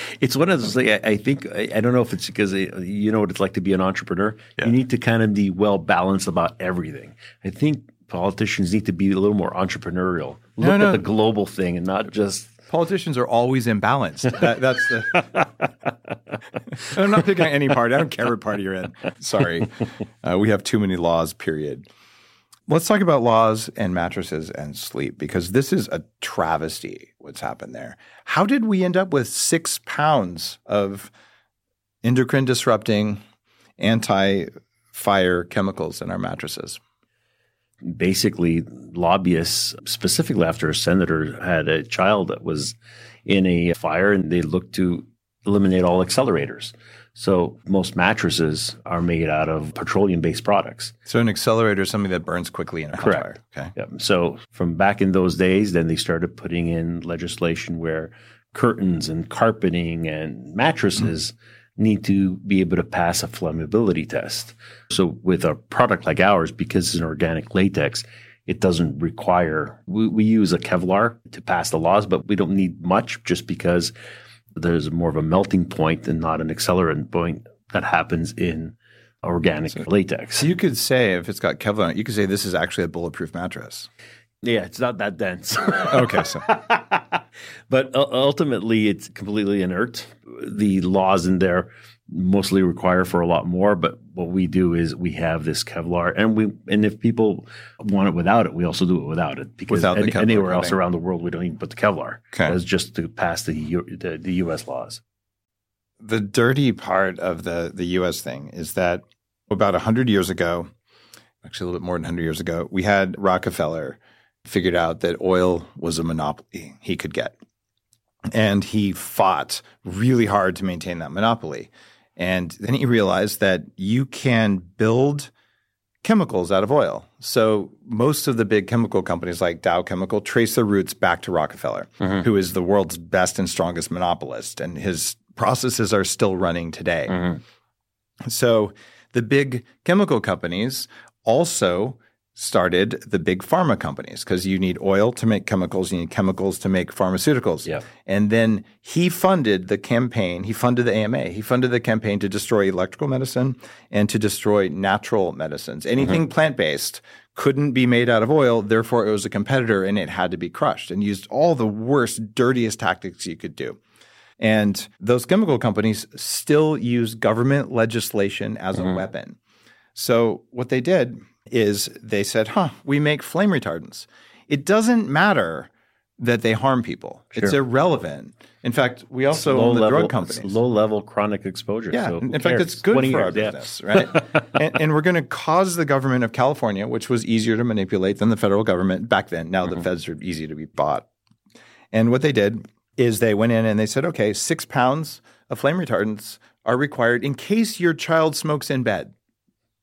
(laughs) it's one of those things. I, I think I, I don't know if it's because uh, you know what it's like to be an entrepreneur. You need to kind of be well balanced about everything. I think politicians need to be a little more entrepreneurial. Look no. at the global thing and not just Politicians are always imbalanced. (laughs) That, that's the. (laughs) I'm not picking on any party. I don't care what party you're in. Sorry, uh, we have too many laws. Period. Let's talk about laws and mattresses and sleep because this is a travesty. What's happened there? How did we end up with six pounds of endocrine disrupting, anti fire chemicals in our mattresses? basically lobbyists, specifically after a senator had a child that was in a fire and they looked to eliminate all accelerators. So most mattresses are made out of petroleum based products. So an accelerator is something that burns quickly in a Correct. fire. Okay. Yep. So from back in those days, then they started putting in legislation where curtains and carpeting and mattresses mm-hmm. need to be able to pass a flammability test. So with a product like ours, because it's an organic latex, it doesn't require, we, we use a Kevlar to pass the laws, but we don't need much just because there's more of a melting point and not an accelerant point that happens in organic latex. So you could say if it's got Kevlar you could say this is actually a bulletproof mattress. Yeah, it's not that dense. (laughs) Okay, so (laughs) but ultimately, it's completely inert. The laws in there mostly require for a lot more. But what we do is we have this Kevlar, and we and if people want it without it, we also do it without it because Without any- anywhere else around the world, we don't even put the Kevlar. Okay. It's just to pass the, U, the the U.S. laws. the dirty part of the the U.S. thing is that about hundred years ago, actually a little bit more than hundred years ago, we had Rockefeller figured out that oil was a monopoly he could get, and he fought really hard to maintain that monopoly. And then he realized that you can build chemicals out of oil. So most of the big chemical companies like Dow Chemical trace their roots back to Rockefeller, mm-hmm. who is the world's best and strongest monopolist, and his processes are still running today. Mm-hmm. So the big chemical companies also started the big pharma companies because you need oil to make chemicals, you need chemicals to make pharmaceuticals. Yeah. And then he funded the campaign, he funded the AMA, he funded the campaign to destroy electrical medicine and to destroy natural medicines. Mm-hmm. Anything plant based couldn't be made out of oil, therefore it was a competitor and it had to be crushed and used all the worst, dirtiest tactics you could do. And those chemical companies still use government legislation as a mm-hmm. weapon. So what they did is they said, huh, we make flame retardants. It doesn't matter that they harm people. It's irrelevant. In fact, we also own the level, drug companies. low level chronic exposure. Yeah, So in fact, cares? it's good 20 for our years, yeah. business, right? (laughs) and, and we're going to cause the government of California, which was easier to manipulate than the federal government back then. Now Mm-hmm. the feds are easy to be bought. And what they did is they went in and they said, okay, six pounds of flame retardants are required in case your child smokes in bed.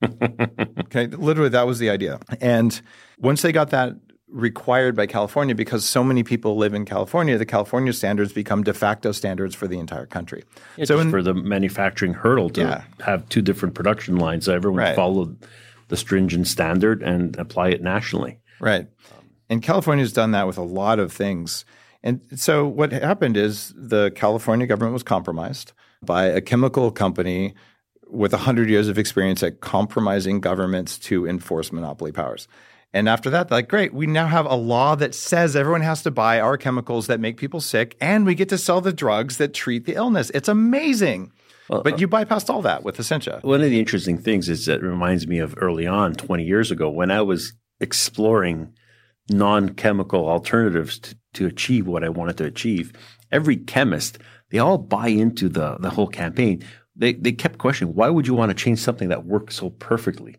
Okay, literally, that was the idea. And once they got that required by California, because so many people live in California, the California standards become de facto standards for the entire country. So in- for the manufacturing hurdle to Yeah. have two different production lines, so everyone Right. followed the stringent standard and apply it nationally. Right. And California's done that with a lot of things. And so what happened is the California government was compromised by a chemical company with 100 years of experience at compromising governments to enforce monopoly powers. And after that, like, great, we now have a law that says everyone has to buy our chemicals that make people sick, and we get to sell the drugs that treat the illness. It's amazing. but uh, you bypassed all that with Essentia. One of the interesting things is that it reminds me of early on, 20 years ago, when I was exploring non chemical alternatives to, to achieve what I wanted to achieve. Every chemist, they all buy into the, the whole campaign. They, they kept questioning, why would you want to change something that works so perfectly?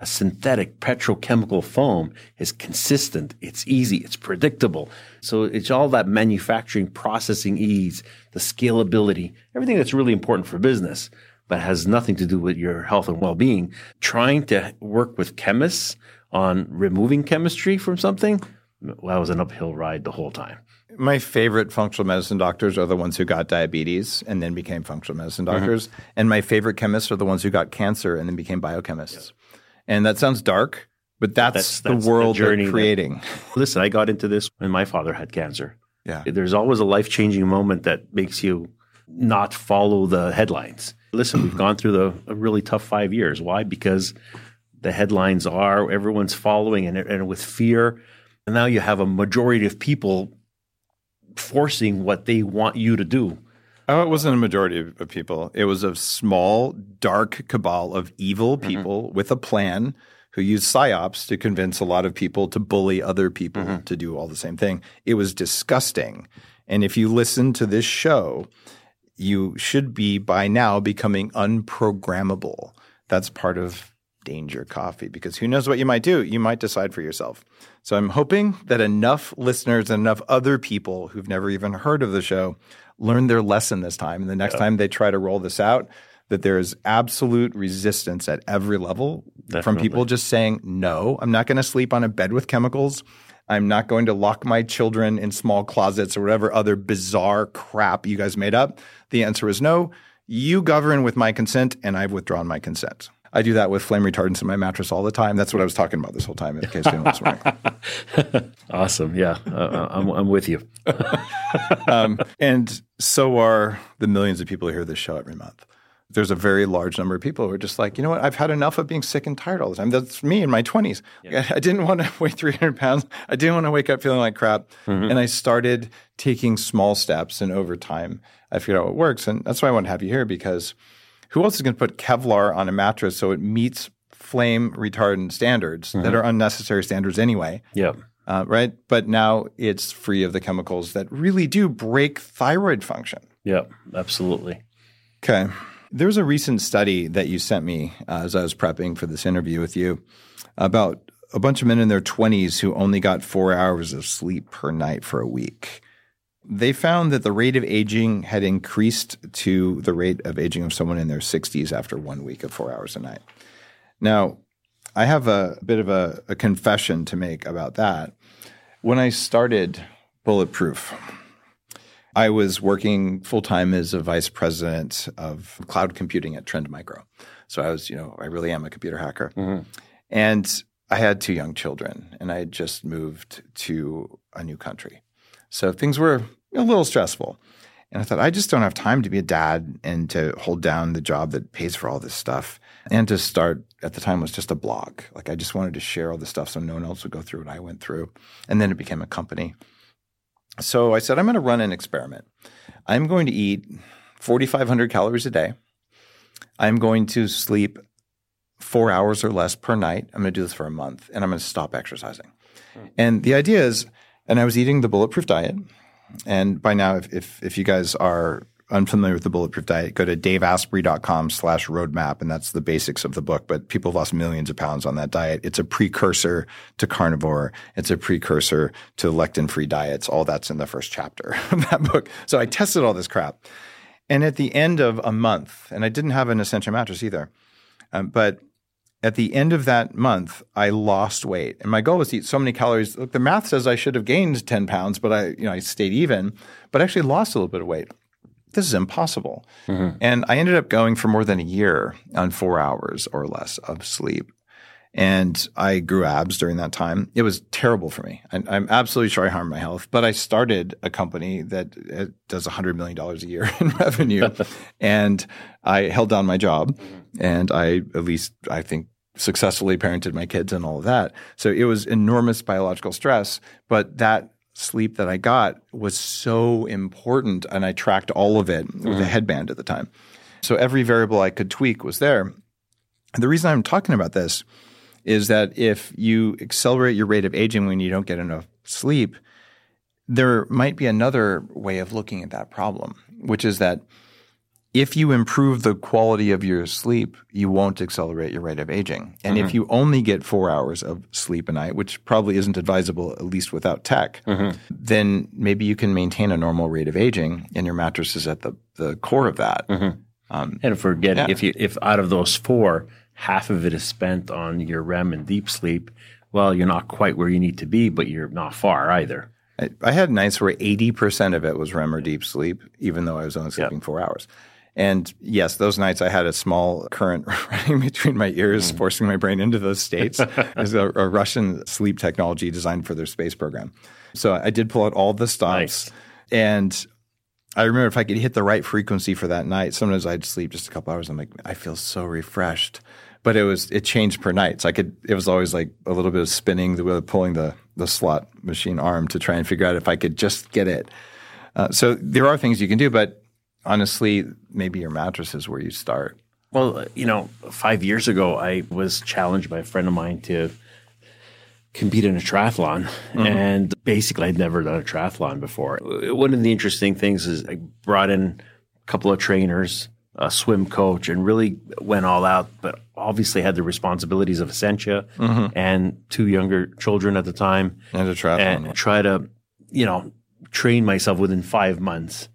A synthetic petrochemical foam is consistent, it's easy, it's predictable. So it's all that manufacturing processing ease, the scalability, everything that's really important for business, but has nothing to do with your health and well being. Trying to work with chemists on removing chemistry from something, well, that was an uphill ride the whole time. My favorite functional medicine doctors are the ones who got diabetes and then became functional medicine mm-hmm. doctors. And my favorite chemists are the ones who got cancer and then became biochemists. And that sounds dark, but that's, That's- the that's the world journey they're that- creating. (laughs) Listen, I got into this when my father had cancer. Yeah. There's always a life changing moment that makes you not follow the headlines. Listen, we've (clears throat) gone through the, a really tough five years. Why? Because the headlines are everyone's following and, and with fear. And now you have a majority of people forcing what they want you to do. Oh, it wasn't a majority of, of people. It was a small, dark cabal of evil mm-hmm. people with a plan who used psyops to convince a lot of people to bully other people mm-hmm. to do all the same thing. It was disgusting. And if you listen to this show, you should be by now becoming unprogrammable. That's part of danger coffee because who knows what you might do? You might decide for yourself. So I'm hoping that enough listeners and enough other people who've never even heard of the show learn their lesson this time. And the next time they try to roll this out, that there is absolute resistance at every level from people just saying, no, I'm not going to sleep on a bed with chemicals. I'm not going to lock my children in small closets or whatever other bizarre crap you guys made up. The answer is no. You govern with my consent, and I've withdrawn my consent. I do that with flame retardants in my mattress all the time. That's what I was talking about this whole time, in case anyone was wondering. (laughs) Awesome. Yeah. Uh, I'm, I'm with you. (laughs) um, and so are the millions of people who hear this show every month. There's a very large number of people who are just like, you know what? I've had enough of being sick and tired all the time. That's me in my 20s. I, I didn't want to (laughs) weigh 300 pounds. I didn't want to wake up feeling like crap. And I started taking small steps, and over time, I figured out what works. And that's why I want to have you here because who else is going to put Kevlar on a mattress so it meets flame retardant standards that are unnecessary standards anyway? Yeah. uh, right? But now it's free of the chemicals that really do break thyroid function. Yeah. Absolutely. Okay. There was a recent study that you sent me uh, as I was prepping for this interview with you about a bunch of men in their 20s who only got four hours of sleep per night for a week. They found that the rate of aging had increased to the rate of aging of someone in their 60s after one week of four hours a night. Now, I have a bit of a, a confession to make about that. When I started Bulletproof, I was working full time as a vice president of cloud computing at Trend Micro. So I was, you know, I really am a computer hacker. Mm-hmm. And I had two young children and I had just moved to a new country. So things were a little stressful. And I thought, I just don't have time to be a dad and to hold down the job that pays for all this stuff. And to start at the time was just a blog. Like I just wanted to share all this stuff so no one else would go through what I went through. And then it became a company. So I said, I'm going to run an experiment. I'm going to eat 4,500 calories a day. I'm going to sleep four hours or less per night. I'm going to do this for a month and I'm going to stop exercising. Hmm. And the idea is And I was eating the bulletproof diet. And by now, if, if, if you guys are unfamiliar with the bulletproof diet, go to daveasprey.com slash roadmap. And that's the basics of the book. But people have lost millions of pounds on that diet. It's a precursor to carnivore. It's a precursor to lectin free diets. All that's in the first chapter (laughs) of that book. So I tested all this crap. And at the end of a month, and I didn't have an Essentia mattress either, um, but at the end of that month, I lost weight, and my goal was to eat so many calories. Look, the math says I should have gained ten pounds, but I, you know, I stayed even, but I actually lost a little bit of weight. This is impossible, mm-hmm. and I ended up going for more than a year on four hours or less of sleep, and I grew abs during that time. It was terrible for me. I, I'm absolutely sure I harmed my health, but I started a company that uh, does $100 million a year (laughs) in revenue. (laughs) and I held down my job and I, at least I think, successfully parented my kids and all of that. So it was enormous biological stress, but that sleep that I got was so important and I tracked all of it with mm-hmm. a headband at the time. So every variable I could tweak was there. And the reason I'm talking about this is that if you accelerate your rate of aging when you don't get enough sleep, there might be another way of looking at that problem, which is that if you improve the quality of your sleep, you won't accelerate your rate of aging. And mm-hmm. if you only get four hours of sleep a night, which probably isn't advisable, at least without tech, mm-hmm. then maybe you can maintain a normal rate of aging, and your mattress is at the, the core of that. Mm-hmm. Um, and getting yeah. if you if out of those four, half of it is spent on your REM and deep sleep, well, you're not quite where you need to be, but you're not far either. I, I had nights where 80% of it was REM or deep sleep, even though I was only sleeping yep. four hours. And yes, those nights I had a small current (laughs) running between my ears, mm. forcing my brain into those states. (laughs) it was a, a, Russian sleep technology designed for their space program. So I did pull out all the stops. Nice. And I remember if I could hit the right frequency for that night, sometimes I'd sleep just a couple hours. I'm like, I feel so refreshed but it was it changed per night. So I could it was always like a little bit of spinning, the pulling the the slot machine arm to try and figure out if I could just get it. Uh, so there are things you can do, but honestly, maybe your mattress is where you start. Well, you know, five years ago, I was challenged by a friend of mine to compete in a triathlon, mm-hmm. and basically, I'd never done a triathlon before. One of the interesting things is I brought in a couple of trainers a swim coach and really went all out, but obviously had the responsibilities of Essentia mm-hmm. and two younger children at the time. And a triathlon. And try to, you know, train myself within five months,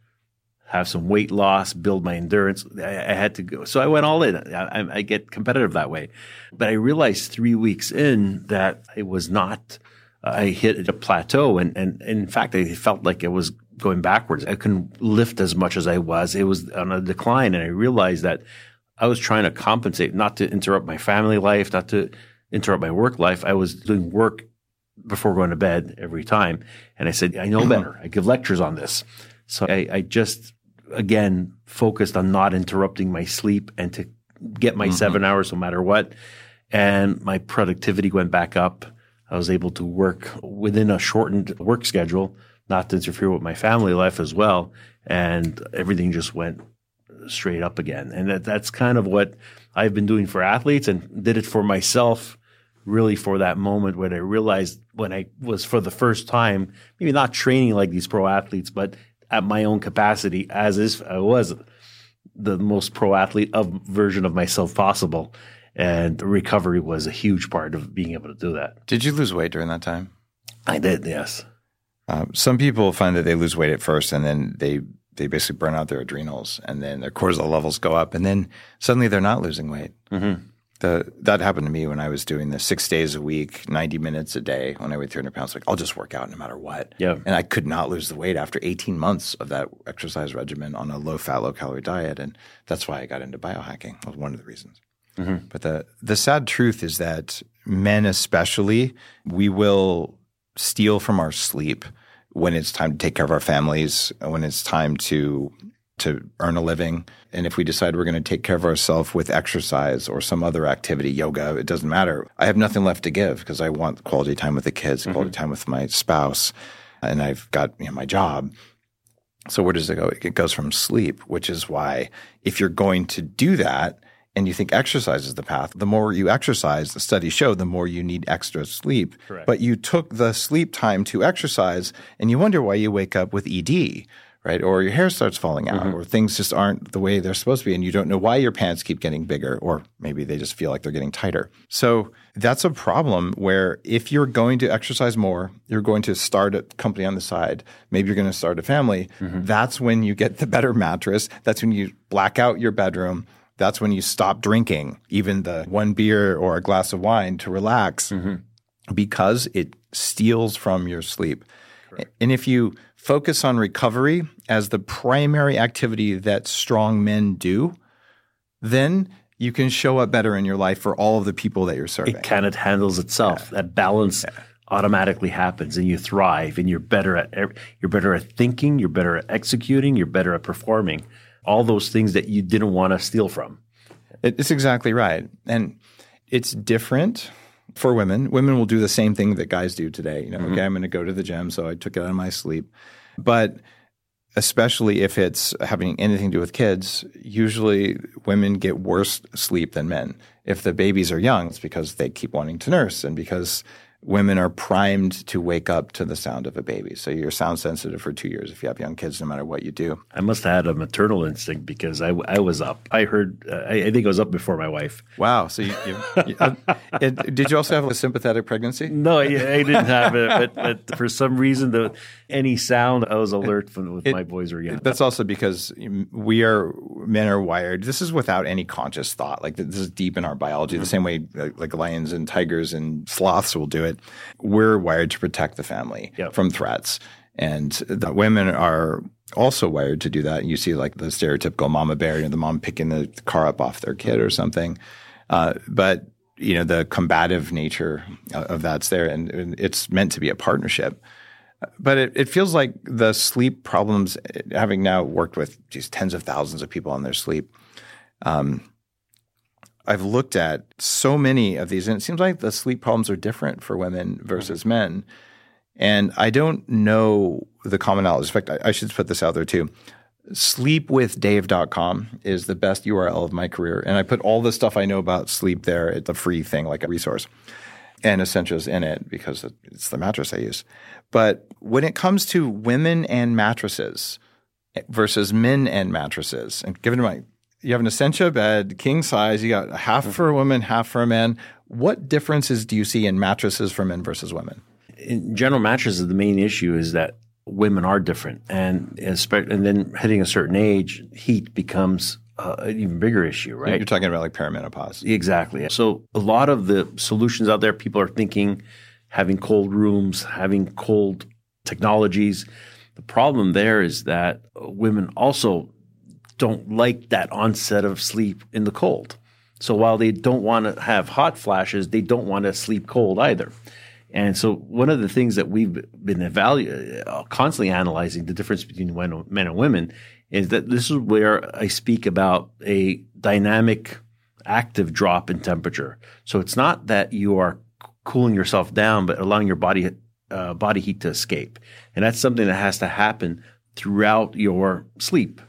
have some weight loss, build my endurance. I, I had to go. So I went all in. I, I, get competitive that way. But I realized three weeks in that it was not, I hit a plateau. And, and, and in fact, I felt like it was going backwards. I couldn't lift as much as I was. It was on a decline. And I realized that I was trying to compensate, not to interrupt my family life, not to interrupt my work life. I was doing work before going to bed every time. And I said, I know (clears throat) better. I give lectures on this. So I, I just, again, focused on not interrupting my sleep and to get my mm-hmm. seven hours no matter what. And my productivity went back up. I was able to work within a shortened work schedule not to interfere with my family life as well. And everything just went straight up again. And that, that's kind of what I've been doing for athletes and did it for myself really for that moment when I realized when I was for the first time, maybe not training like these pro athletes, but at my own capacity as if I was the most pro athlete of version of myself possible. And recovery was a huge part of being able to do that. Did you lose weight during that time? I did, yes. Uh, some people find that they lose weight at first and then they they basically burn out their adrenals and then their cortisol levels go up and then suddenly they're not losing weight. Mm-hmm. The, that happened to me when I was doing the six days a week, 90 minutes a day when I weighed 300 pounds. Like, I'll just work out no matter what. Yeah. And I could not lose the weight after 18 months of that exercise regimen on a low fat, low calorie diet. And that's why I got into biohacking. That was one of the reasons. Mm-hmm. But the, the sad truth is that men, especially, we will steal from our sleep when it's time to take care of our families, when it's time to to earn a living. And if we decide we're going to take care of ourselves with exercise or some other activity, yoga, it doesn't matter. I have nothing left to give because I want quality time with the kids, mm-hmm. quality time with my spouse, and I've got you know, my job. So where does it go? It goes from sleep, which is why if you're going to do that, and you think exercise is the path, the more you exercise, the studies show, the more you need extra sleep. Correct. But you took the sleep time to exercise, and you wonder why you wake up with ED, right? Or your hair starts falling out, mm-hmm. or things just aren't the way they're supposed to be, and you don't know why your pants keep getting bigger, or maybe they just feel like they're getting tighter. So that's a problem where if you're going to exercise more, you're going to start a company on the side, maybe you're going to start a family, mm-hmm. that's when you get the better mattress. That's when you black out your bedroom. That's when you stop drinking, even the one beer or a glass of wine to relax, mm-hmm. because it steals from your sleep. And if you focus on recovery as the primary activity that strong men do, then you can show up better in your life for all of the people that you're serving. It kind of handles itself. That balance automatically happens, and you thrive, and you're better at you're better at thinking, you're better at executing, you're better at performing. All those things that you didn't want to steal from. It- It's exactly right. And it's different for women. Women will do the same thing that guys do today. You know, mm-hmm. okay, I'm going to go to the gym, so I took it out of my sleep. But especially if it's having anything to do with kids, usually women get worse sleep than men. If the babies are young, it's because they keep wanting to nurse and because women are primed to wake up to the sound of a baby. So you're sound sensitive for two years if you have young kids, no matter what you do. I must have had a maternal instinct because I, I was up. I heard. Uh, I, I think I was up before my wife. Wow. So you, you, you uh, (laughs) it- did you also have a sympathetic pregnancy? No, I, I didn't have it, but, but for some reason, the any sound I was alert when with my boys were young. That's also because we are men are wired. This is without any conscious thought. Like this is deep in our biology, the same way like, like lions and tigers and sloths will do it. We're wired to protect the family Yep. from threats, and the women are also wired to do that. And you see like the stereotypical mama bear, you know, the mom picking the car up off their kid or something. Uh, but you know the combative nature of of that's there, and, and it's meant to be a partnership. But it, it feels like the sleep problems, having now worked with geez, tens of thousands of people on their sleep, um, I've looked at so many of these, and it seems like the sleep problems are different for women versus mm-hmm. men. And I don't know the commonalities. In fact, I, I should put this out there too. Sleepwithdave.com is the best URL of my career. And I put all the stuff I know about sleep there. It's a free thing, like a resource and Essentia's in it because it's the mattress I use. But when it comes to women and mattresses versus men and mattresses, and given my you have an Essentia bed, king size, you got half for a woman, half for a man. What differences do you see in mattresses for men versus women? in general mattresses, the main issue is that women are different, and and then hitting a certain age, heat becomes uh, an even bigger issue, right? You're talking about like perimenopause. Exactly. So a lot of the solutions out there, people are thinking having cold rooms, having cold technologies. The problem there is that women also don't like that onset of sleep in the cold. So while they don't want to have hot flashes, they don't want to sleep cold either. And so one of the things that we've been evalu- uh, constantly analyzing the difference between men and women is that this is where I speak about a dynamic active drop in temperature. So it's not that you are cooling yourself down, but allowing your body uh, body heat to escape, and that's something that has to happen throughout your sleep.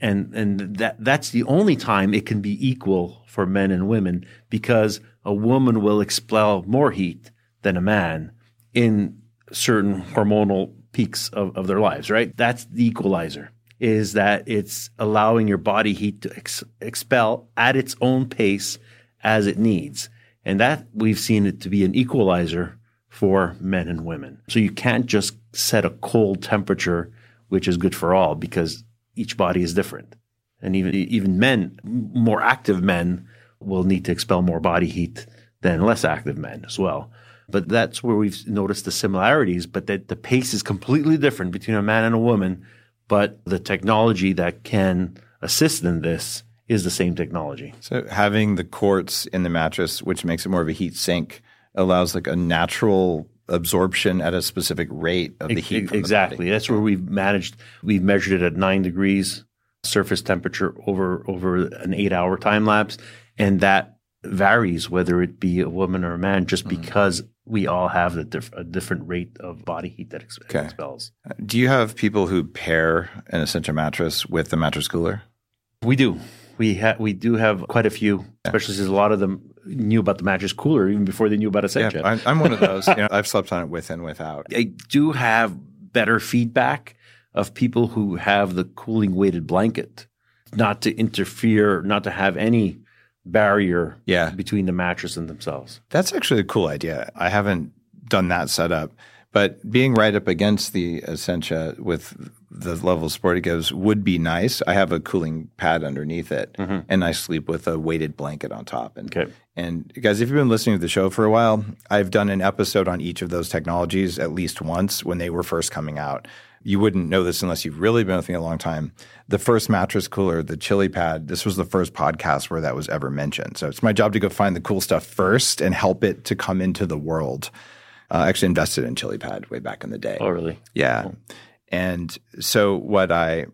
And and that that's the only time it can be equal for men and women because a woman will expel more heat than a man in certain hormonal peaks of, of their lives, right? That's the equalizer is that it's allowing your body heat to ex- expel at its own pace as it needs. And that we've seen it to be an equalizer for men and women. So you can't just set a cold temperature, which is good for all because each body is different. And even, even men, more active men will need to expel more body heat than less active men as well. But that's where we've noticed the similarities, but that the pace is completely different between a man and a woman. But the technology that can assist in this is the same technology. So having the quartz in the mattress, which makes it more of a heat sink, allows like a natural absorption at a specific rate of the heat. from the exactly. body. That's where we've managed. We've measured it at nine degrees surface temperature over over an eight hour time lapse, and that varies whether it be a woman or a man, just Mm-hmm. because we all have the diff- a different rate of body heat that ex- Okay. expels. Do you have people who pair an Essentia mattress with the mattress cooler? We do. We ha- we do have quite a few, especially since a lot of them knew about the mattress cooler even before they knew about Essentia. Yeah, I, I'm one of those. you know, I've slept on it with and without. I do have better feedback of people who have the cooling weighted blanket, not to interfere, not to have any barrier Yeah. between the mattress and themselves. That's actually a cool idea. I haven't done that setup, but being right up against the Essentia with the level of support it gives would be nice. I have a cooling pad underneath it, mm-hmm. and I sleep with a weighted blanket on top. And Okay. and guys, if you've been listening to the show for a while, I've done an episode on each of those technologies at least once when they were first coming out. You wouldn't know this unless you've really been with me a long time. The first mattress cooler, the Chili Pad, this was the first podcast where that was ever mentioned. So it's my job to go find the cool stuff first and help it to come into the world. Uh, actually invested in Chili Pad way back in the day. Oh, really? Yeah. And so what I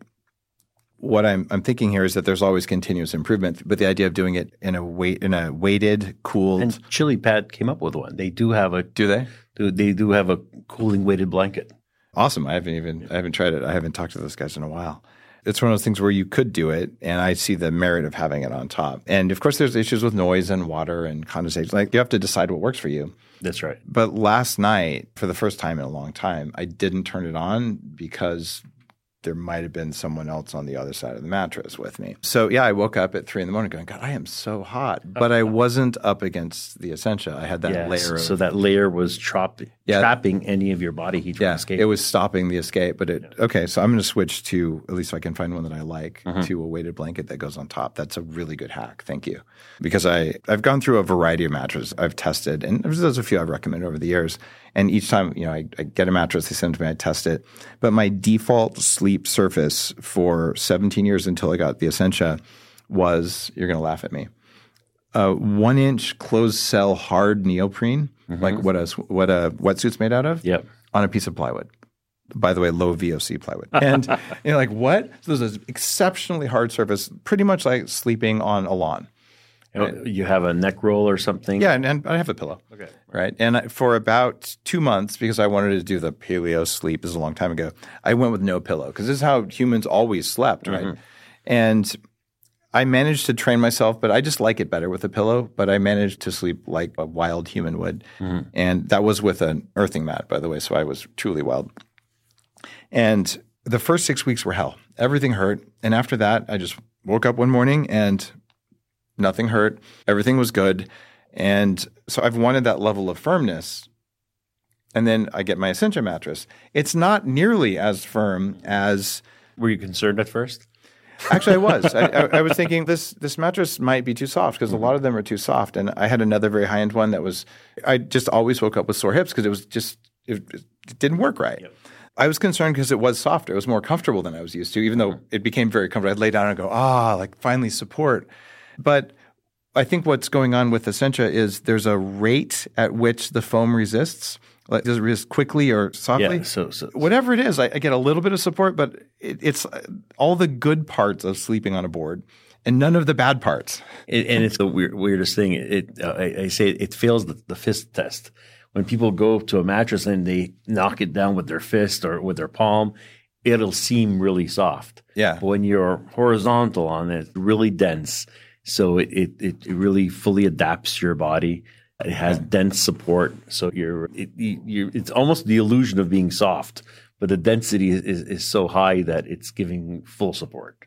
what I'm I'm thinking here is that there's always continuous improvement, but the idea of doing it in a weight in a weighted, cooled And Chili Pad came up with one. They do have a do they? Do, they do have a cooling weighted blanket. Awesome. I haven't even I haven't tried it. I haven't talked to those guys in a while. It's one of those things where you could do it, and I see the merit of having it on top. And of course, there's issues with noise and water and condensation. Like you have to decide what works for you. That's right. But last night, for the first time in a long time, I didn't turn it on because there might have been someone else on the other side of the mattress with me. So yeah, I woke up at three in the morning going, God, I am so hot. But I wasn't up against the Essentia. I had that Yeah. layer of so that layer was trap- Yeah. trapping any of your body heat yeah, escape. it was stopping the escape. But it okay, so I'm going to switch to at least if I can find one that I like mm-hmm. to a weighted blanket that goes on top. That's a really good hack. Thank you, because I I've gone through a variety of mattresses I've tested, and there's a few I've recommended over the years. And each time, you know, I, I get a mattress, they send it to me, I test it. But my default sleep surface for 17 years until I got the Essentia was you're going to laugh at me a one inch closed cell hard neoprene, mm-hmm. like what a what a wetsuit's made out of, Yep. on a piece of plywood. By the way, low VOC plywood. (laughs) And you're like, what? So there's this exceptionally hard surface, pretty much like sleeping on a lawn. Oh, You have a neck roll or something. Yeah, and, and I have a pillow. Okay. Right. And I, for about two months, because I wanted to do the paleo sleep, this is a long time ago, I went with no pillow because this is how humans always slept, right? Mm-hmm. And I managed to train myself, but I just like it better with a pillow. But I managed to sleep like a wild human would. Mm-hmm. And that was with an earthing mat, by the way. So I was truly wild. And the first six weeks were hell. Everything hurt. And after that, I just woke up one morning and nothing hurt. Everything was good. And so I've wanted that level of firmness. And then I get my Essentia mattress. It's not nearly as firm as Were you concerned at first? Actually, I was. I, I, I was (laughs) thinking this this mattress might be too soft because a lot of them are too soft. And I had another very high end one that was. I just always woke up with sore hips because it was just it, it didn't work right. I was concerned because it was softer. It was more comfortable than I was used to. Even though it became very comfortable, I'd lay down and go, ah, like finally support. But I think what's going on with Essentia is there's a rate at which the foam resists. Like does it resist quickly or softly? Yeah. So, so whatever it is, I, I get a little bit of support, but it, it's uh, all the good parts of sleeping on a board and none of the bad parts. It, and it's the weird, weirdest thing. It, uh, I, I say it fails the, the fist test. When people go to a mattress and they knock it down with their fist or with their palm, it'll seem really soft. Yeah. But when you're horizontal on it, it's really dense. So it, it, it really fully adapts your body. It has dense support. So you're, it, you it's almost the illusion of being soft, but the density is, is, is so high that it's giving full support.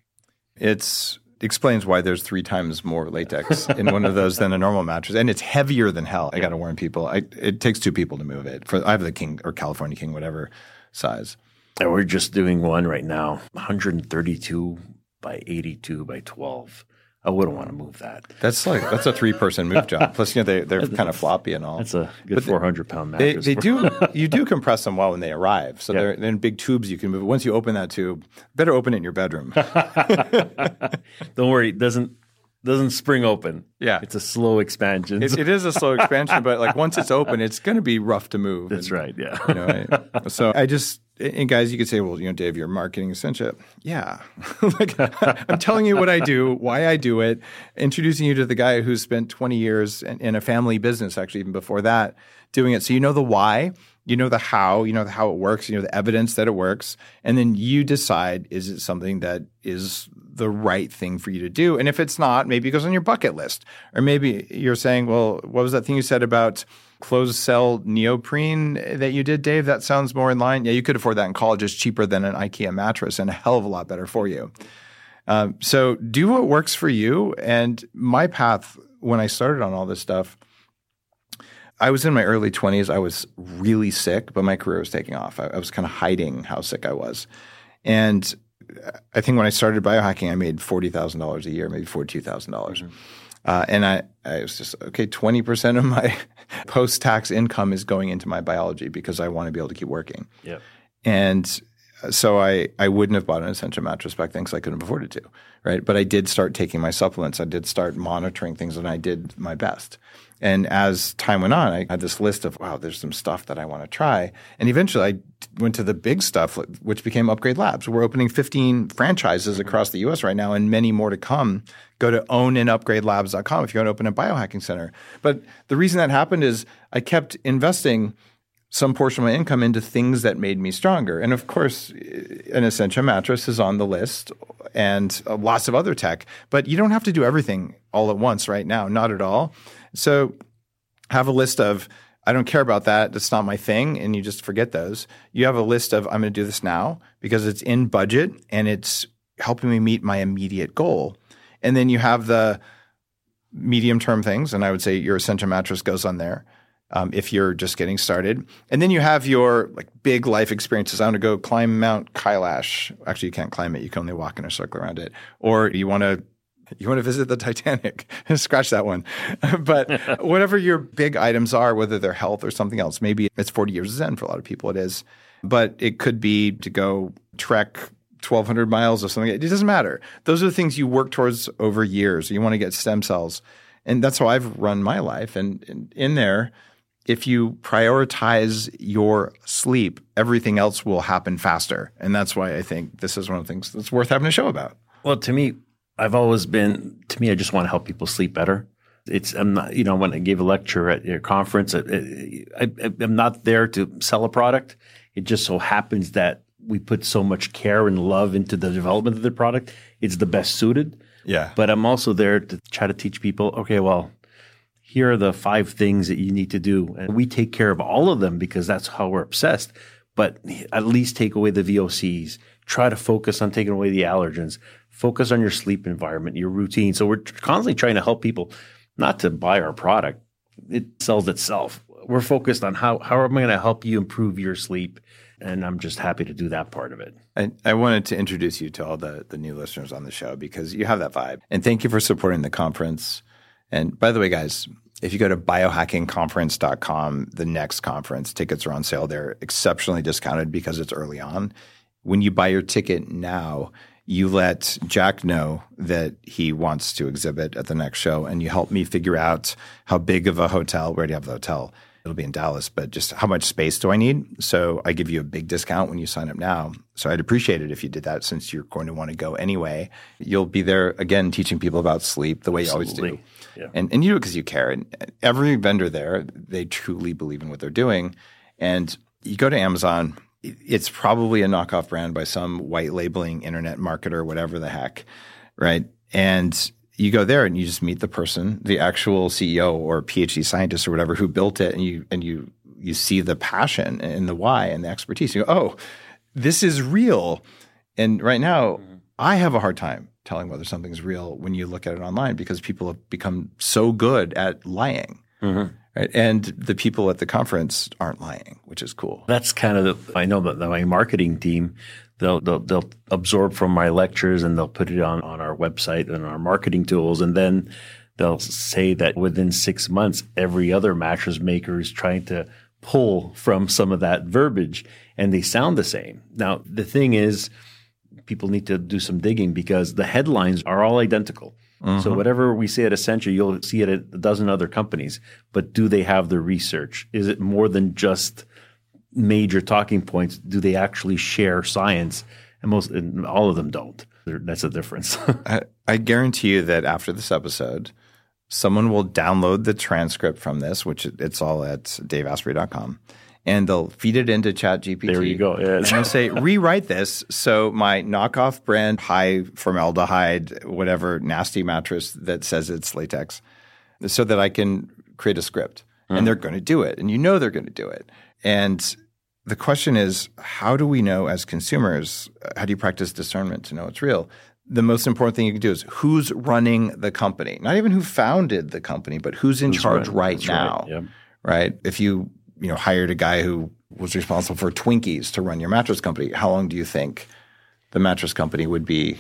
It's explains why there's three times more latex in one of those than a normal mattress, and it's heavier than hell. I got to warn people. I, it takes two people to move it. For I have the king or California king, whatever size. And we're just doing one right now, 132 by 82 by 12. I wouldn't want to move that. That's like that's a three person move job. Plus, you know they they're (laughs) kind of floppy and all. That's a good 400 pound They, mattress. they do (laughs) you do compress them well when they arrive. So they're, they're in big tubes you can move. Once you open that tube, better open it in your bedroom. (laughs) Don't worry, it doesn't doesn't spring open. Yeah. It's a slow expansion. It, it is a slow expansion, but like once it's open, it's going to be rough to move. That's And, right. Yeah. You know, I, so I just and guys, you could say, well, you know, Dave, you're marketing Essentia. Yeah, (laughs) like I'm telling you what I do, why I do it, introducing you to the guy who spent 20 years in, in a family business, actually even before that, doing it. So you know the why, you know the how, you know how it works, you know the evidence that it works, and then you decide is it something that is the right thing for you to do. And if it's not, maybe it goes on your bucket list. Or maybe you're saying, well, what was that thing you said about closed cell neoprene that you did, Dave? That sounds more in line. Yeah, you could afford that in college. It's cheaper than an IKEA mattress and a hell of a lot better for you. Um, so do what works for you. And my path when I started on all this stuff, I was in my early 20s. I was really sick, but my career was taking off. I, I was kind of hiding how sick I was. And I think when I started biohacking, I made $40,000 a year, maybe 42,000. dollars mm hmm uh, and I, I was just, okay, 20% of my post tax income is going into my biology because I want to be able to keep working. Yep. And so I, I wouldn't have bought an Essentia mattress back then because I couldn't have afforded to, right? But I did start taking my supplements. I did start monitoring things, and I did my best. And as time went on, I had this list of wow, there's some stuff that I want to try. And eventually, I went to the big stuff, which became Upgrade Labs. We're opening 15 franchises across the U.S. right now, and many more to come. Go to ownandupgradelabs.com if you want to open a biohacking center. But the reason that happened is I kept investing – some portion of my income into things that made me stronger. And of course, an Essentia mattress is on the list and uh, lots of other tech, but you don't have to do everything all at once right now, not at all. So have a list of, I don't care about that. That's not my thing. And you just forget those. You have a list of, I'm going to do this now because it's in budget and it's helping me meet my immediate goal. And then you have the medium term things. And I would say your Essentia mattress goes on there um, if you're just getting started. And then you have your like big life experiences. I want to go climb Mount Kailash. Actually, you can't climb it. You can only walk in a circle around it. Or you want to you want to visit the Titanic. (laughs) Scratch that one. (laughs) but (laughs) whatever your big items are, whether they're health or something else, maybe it's 40 years of Zen for a lot of people. It is, but it could be to go trek 1,200 miles or something. It doesn't matter. Those are the things you work towards over years. You want to get stem cells, and that's how I've run my life. And, and in there, if you prioritize your sleep, everything else will happen faster. And that's why I think this is one of the things that's worth having a show about. Well, to me, I've always been, to me, I just want to help people sleep better. It's, I'm not, you know, when I gave a lecture at your conference, I, I'm not there to sell a product. It just so happens that we put so much care and love into the development of the product. It's the best suited. Yeah. But I'm also there to try to teach people, okay, well, here are the five things that you need to do. And we take care of all of them because that's how we're obsessed. But at least take away the VOCs. Try to focus on taking away the allergens. Focus on your sleep environment, your routine. So we're constantly trying to help people not to buy our product. It sells itself. We're focused on how, how am I going to help you improve your sleep? And I'm just happy to do that part of it. I, I wanted to introduce you to all the, the new listeners on the show because you have that vibe. And thank you for supporting the conference. And by the way, guys, if you go to biohackingconference.com, the next conference, tickets are on sale. They're exceptionally discounted because it's early on. When you buy your ticket now, you let Jack know that he wants to exhibit at the next show, and you help me figure out how big of a hotel. We already have the hotel. It'll be in Dallas, but just how much space do I need? So I give you a big discount when you sign up now. So I'd appreciate it if you did that since you're going to want to go anyway. You'll be there again teaching people about sleep the way Absolutely. you always do. Yeah. And, and you do it because you care. And every vendor there, they truly believe in what they're doing. And you go to Amazon, it's probably a knockoff brand by some white labeling internet marketer, whatever the heck, right? And you go there and you just meet the person, the actual CEO or PhD scientist or whatever who built it, and you and you you see the passion and the why and the expertise. You go, oh, this is real. And right now, mm-hmm. I have a hard time telling whether something's real when you look at it online because people have become so good at lying. Mm-hmm. Right? And the people at the conference aren't lying, which is cool. That's kind of the, I know that my marketing team they'll, they'll they'll absorb from my lectures and they'll put it on on our website and our marketing tools, and then they'll say that within six months, every other mattress maker is trying to pull from some of that verbiage, and they sound the same. Now the thing is people need to do some digging because the headlines are all identical. Mm-hmm. So whatever we say at Essentia, you'll see it at a dozen other companies. But do they have the research? Is it more than just major talking points? Do they actually share science? And most, and all of them don't. That's a difference. (laughs) I, I guarantee you that after this episode, someone will download the transcript from this, which it's all at daveasprey.com and they'll feed it into Chat GPT. There you go. Yeah. And they'll say, rewrite this so my knockoff brand high formaldehyde, whatever nasty mattress that says it's latex, so that I can create a script. And hmm. they're going to do it. And you know they're going to do it. And the question is, how do we know as consumers, uh, how do you practice discernment to know it's real? The most important thing you can do is who's running the company, not even who founded the company, but who's in charge right. right, now. right. Yep. right? If you you know hired a guy who was responsible for Twinkies to run your mattress company, how long do you think the mattress company would be?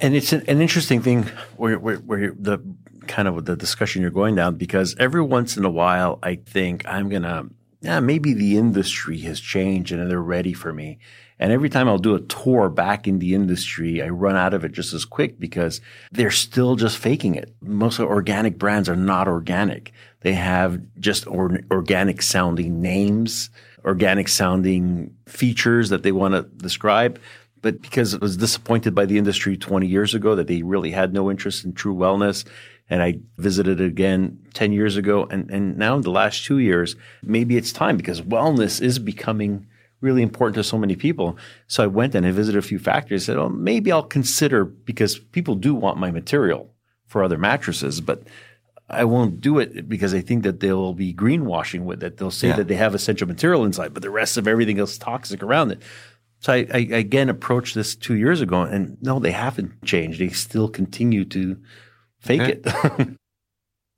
And it's an, an interesting thing where, where, where the kind of the discussion you're going down because every once in a while I think I'm gonna yeah maybe the industry has changed and they're ready for me. And every time I'll do a tour back in the industry, I run out of it just as quick because they're still just faking it. Most organic brands are not organic. They have just or, organic sounding names, organic sounding features that they want to describe. But because I was disappointed by the industry 20 years ago that they really had no interest in true wellness, and I visited it again 10 years ago, and, and now the last two years, maybe it's time because wellness is becoming really important to so many people. So I went and I visited a few factories. Said, "Oh, maybe I'll consider because people do want my material for other mattresses, but I won't do it because I think that they'll be greenwashing with it. They'll say Yeah. that they have Essentia material inside, but the rest of everything else is toxic around it." So I, I again approached this two years ago, and no, they haven't changed. They still continue to fake it. (laughs)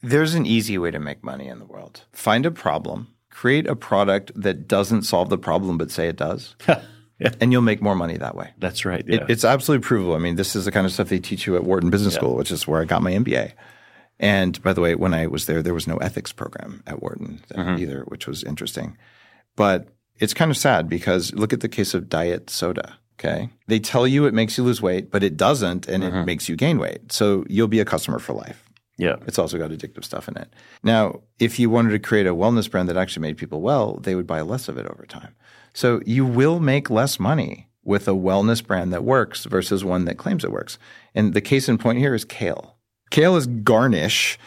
There's an easy way to make money in the world. Find a problem, create a product that doesn't solve the problem but say it does, (laughs) Yeah. and you'll make more money that way. That's right. It, it's absolutely provable. I mean, this is the kind of stuff they teach you at Wharton Business School, which is where I got my MBA. And by the way, when I was there, there was no ethics program at Wharton uh, mm-hmm. either, which was interesting. But it's kind of sad because look at the case of diet soda. Okay. They tell you it makes you lose weight, but it doesn't, and it uh-huh. makes you gain weight. So you'll be a customer for life. yeah. It's also got addictive stuff in it. Now, if you wanted to create a wellness brand that actually made people well, they would buy less of it over time. So you will make less money with a wellness brand that works versus one that claims it works. And the case in point here is kale. Kale is garnish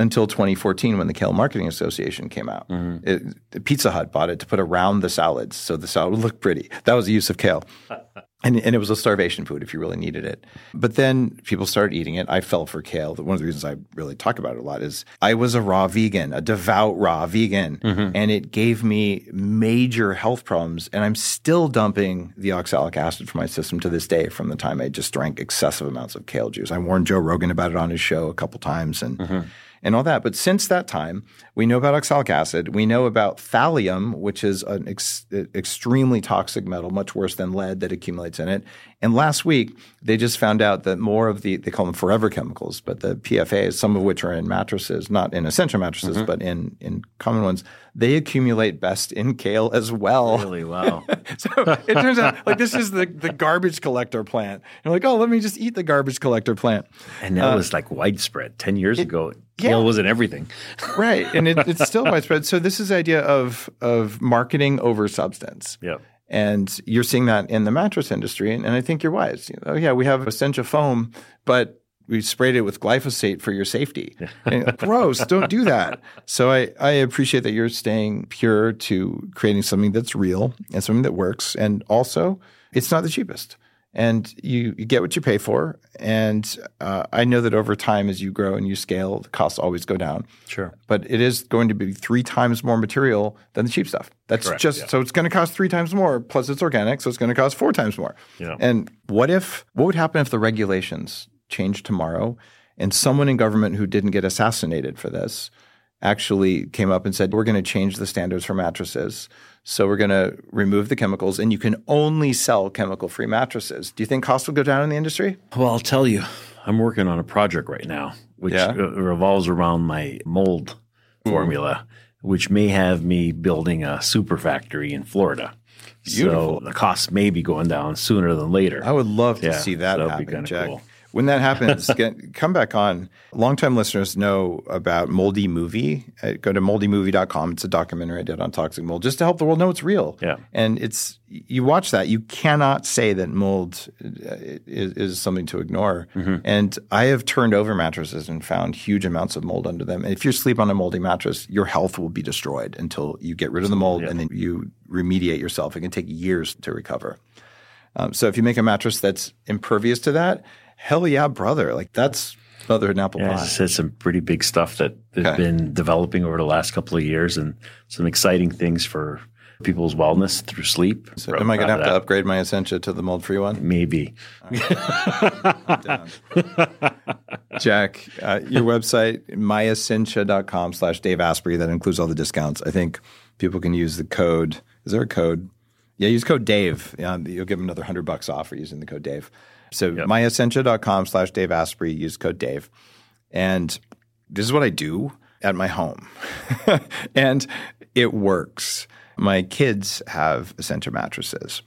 until 2014 when the Kale Marketing Association came out. Mm-hmm. It, Pizza Hut bought it to put around the salads so the salad would look pretty. That was the use of kale. (laughs) And, and it was a starvation food if you really needed it. But then people started eating it. I fell for kale. One of the reasons I really talk about it a lot is I was a raw vegan, a devout raw vegan, mm-hmm. and it gave me major health problems. And I'm still dumping the oxalic acid from my system to this day from the time I just drank excessive amounts of kale juice. I warned Joe Rogan about it on his show a couple times and mm-hmm. And all that. But since that time, we know about oxalic acid. We know about thallium, which is an ex- extremely toxic metal, much worse than lead that accumulates in it. And last week, they just found out that more of the, they call them forever chemicals, but the PFAs, some of which are in mattresses, not in Essentia mattresses, mm-hmm. but in, in common ones, they accumulate best in kale as well. Really? Wow. (laughs) So it turns out like this is the, the garbage collector plant. You're like, oh, let me just eat the garbage collector plant. And that uh, was like widespread. 10 years ago, yeah. wasn't everything. right and it, it's still (laughs) widespread. So this is the idea of of marketing over substance. Yeah. and you're seeing that in the mattress industry and, and i think you're wise. You know, oh yeah we have Essentia foam but we sprayed it with glyphosate for your safety. And, gross don't do that. So I, I appreciate that you're staying pure to creating something that's real and something that works. And also it's not the cheapest and you, you get what you pay for and uh, i know that over time as you grow and you scale the costs always go down Sure. but it is going to be three times more material than the cheap stuff. That's Correct, just yeah. so it's going to cost three times more. Plus, it's organic, so it's going to cost four times more. Yeah. And what if? What would happen if the regulations changed tomorrow, and someone in government who didn't get assassinated for this actually came up and said, "We're going to change the standards for mattresses." So we're going to remove the chemicals, and you can only sell chemical-free mattresses. Do you think costs will go down in the industry? Well, I'll tell you, I'm working on a project right now, which Yeah? uh, revolves around my mold formula, which may have me building a super factory in Florida. Beautiful. So the costs may be going down sooner than later. I would love to Yeah, see that that would be happen, Jack. cool. When that happens, (laughs) get, come back on. Longtime listeners know about Moldy Movie. Uh, go to moldymovie.com. It's a documentary I did on toxic mold just to help the world know it's real. Yeah. And it's you watch that, you cannot say that mold uh, is, is something to ignore. And I have turned over mattresses and found huge amounts of mold under them. And if you sleep on a moldy mattress, your health will be destroyed until you get rid of the mold and then you remediate yourself. It can take years to recover. Um, so if you make a mattress that's impervious to that, hell yeah, brother! Like that's mother and apple Yeah, pie. it's, it's some pretty big stuff that has Okay. been developing over the last couple of years, and some exciting things for people's wellness through sleep. So am I going to have to upgrade my Essentia to the mold-free one? Maybe. (laughs) Jack, uh, your website, myessentia.com slash Dave Asprey, that includes all the discounts. I think people can use the code. Is there a code? Yeah, use code Dave. Yeah, you'll give them another 100 bucks off for using the code Dave. So myessentia.com slash Dave Asprey, use code Dave. And this is what I do at my home. (laughs) and it works. My kids have Essentia mattresses.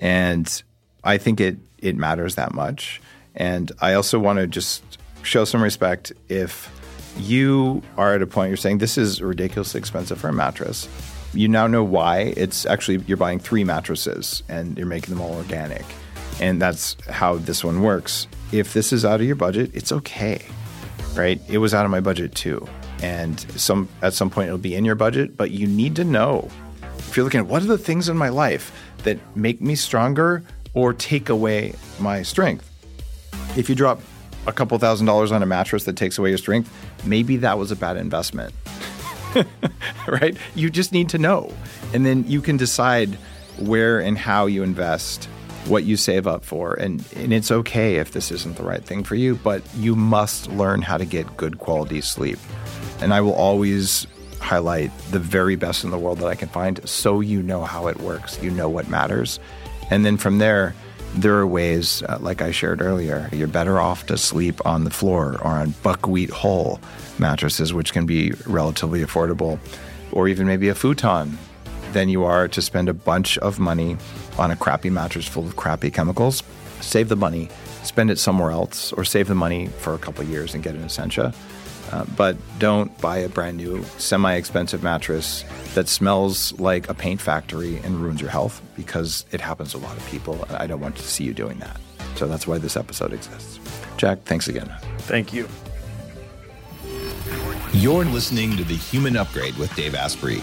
And I think it it matters that much. And I also want to just show some respect if you are at a point you're saying this is ridiculously expensive for a mattress. You now know why. It's actually you're buying three mattresses and you're making them all organic. And that's how this one works. If this is out of your budget, it's okay. Right? It was out of my budget too. And some at some point it'll be in your budget, but you need to know if you're looking at what are the things in my life that make me stronger or take away my strength. If you drop a couple thousand dollars on a mattress that takes away your strength, maybe that was a bad investment. (laughs) right? You just need to know. And then you can decide where and how you invest, what you save up for. And, and it's okay if this isn't the right thing for you, but you must learn how to get good quality sleep. And I will always highlight the very best in the world that I can find so you know how it works, you know what matters. And then from there, there are ways, uh, like I shared earlier, you're better off to sleep on the floor or on buckwheat hull mattresses, which can be relatively affordable, or even maybe a futon, than you are to spend a bunch of money on a crappy mattress full of crappy chemicals. Save the money, spend it somewhere else, or save the money for a couple of years and get an Essentia. Uh, but don't buy a brand new, semi expensive mattress that smells like a paint factory and ruins your health because it happens to a lot of people. And I don't want to see you doing that. So that's why this episode exists. Jack, thanks again. Thank you. You're listening to The Human Upgrade with Dave Asprey.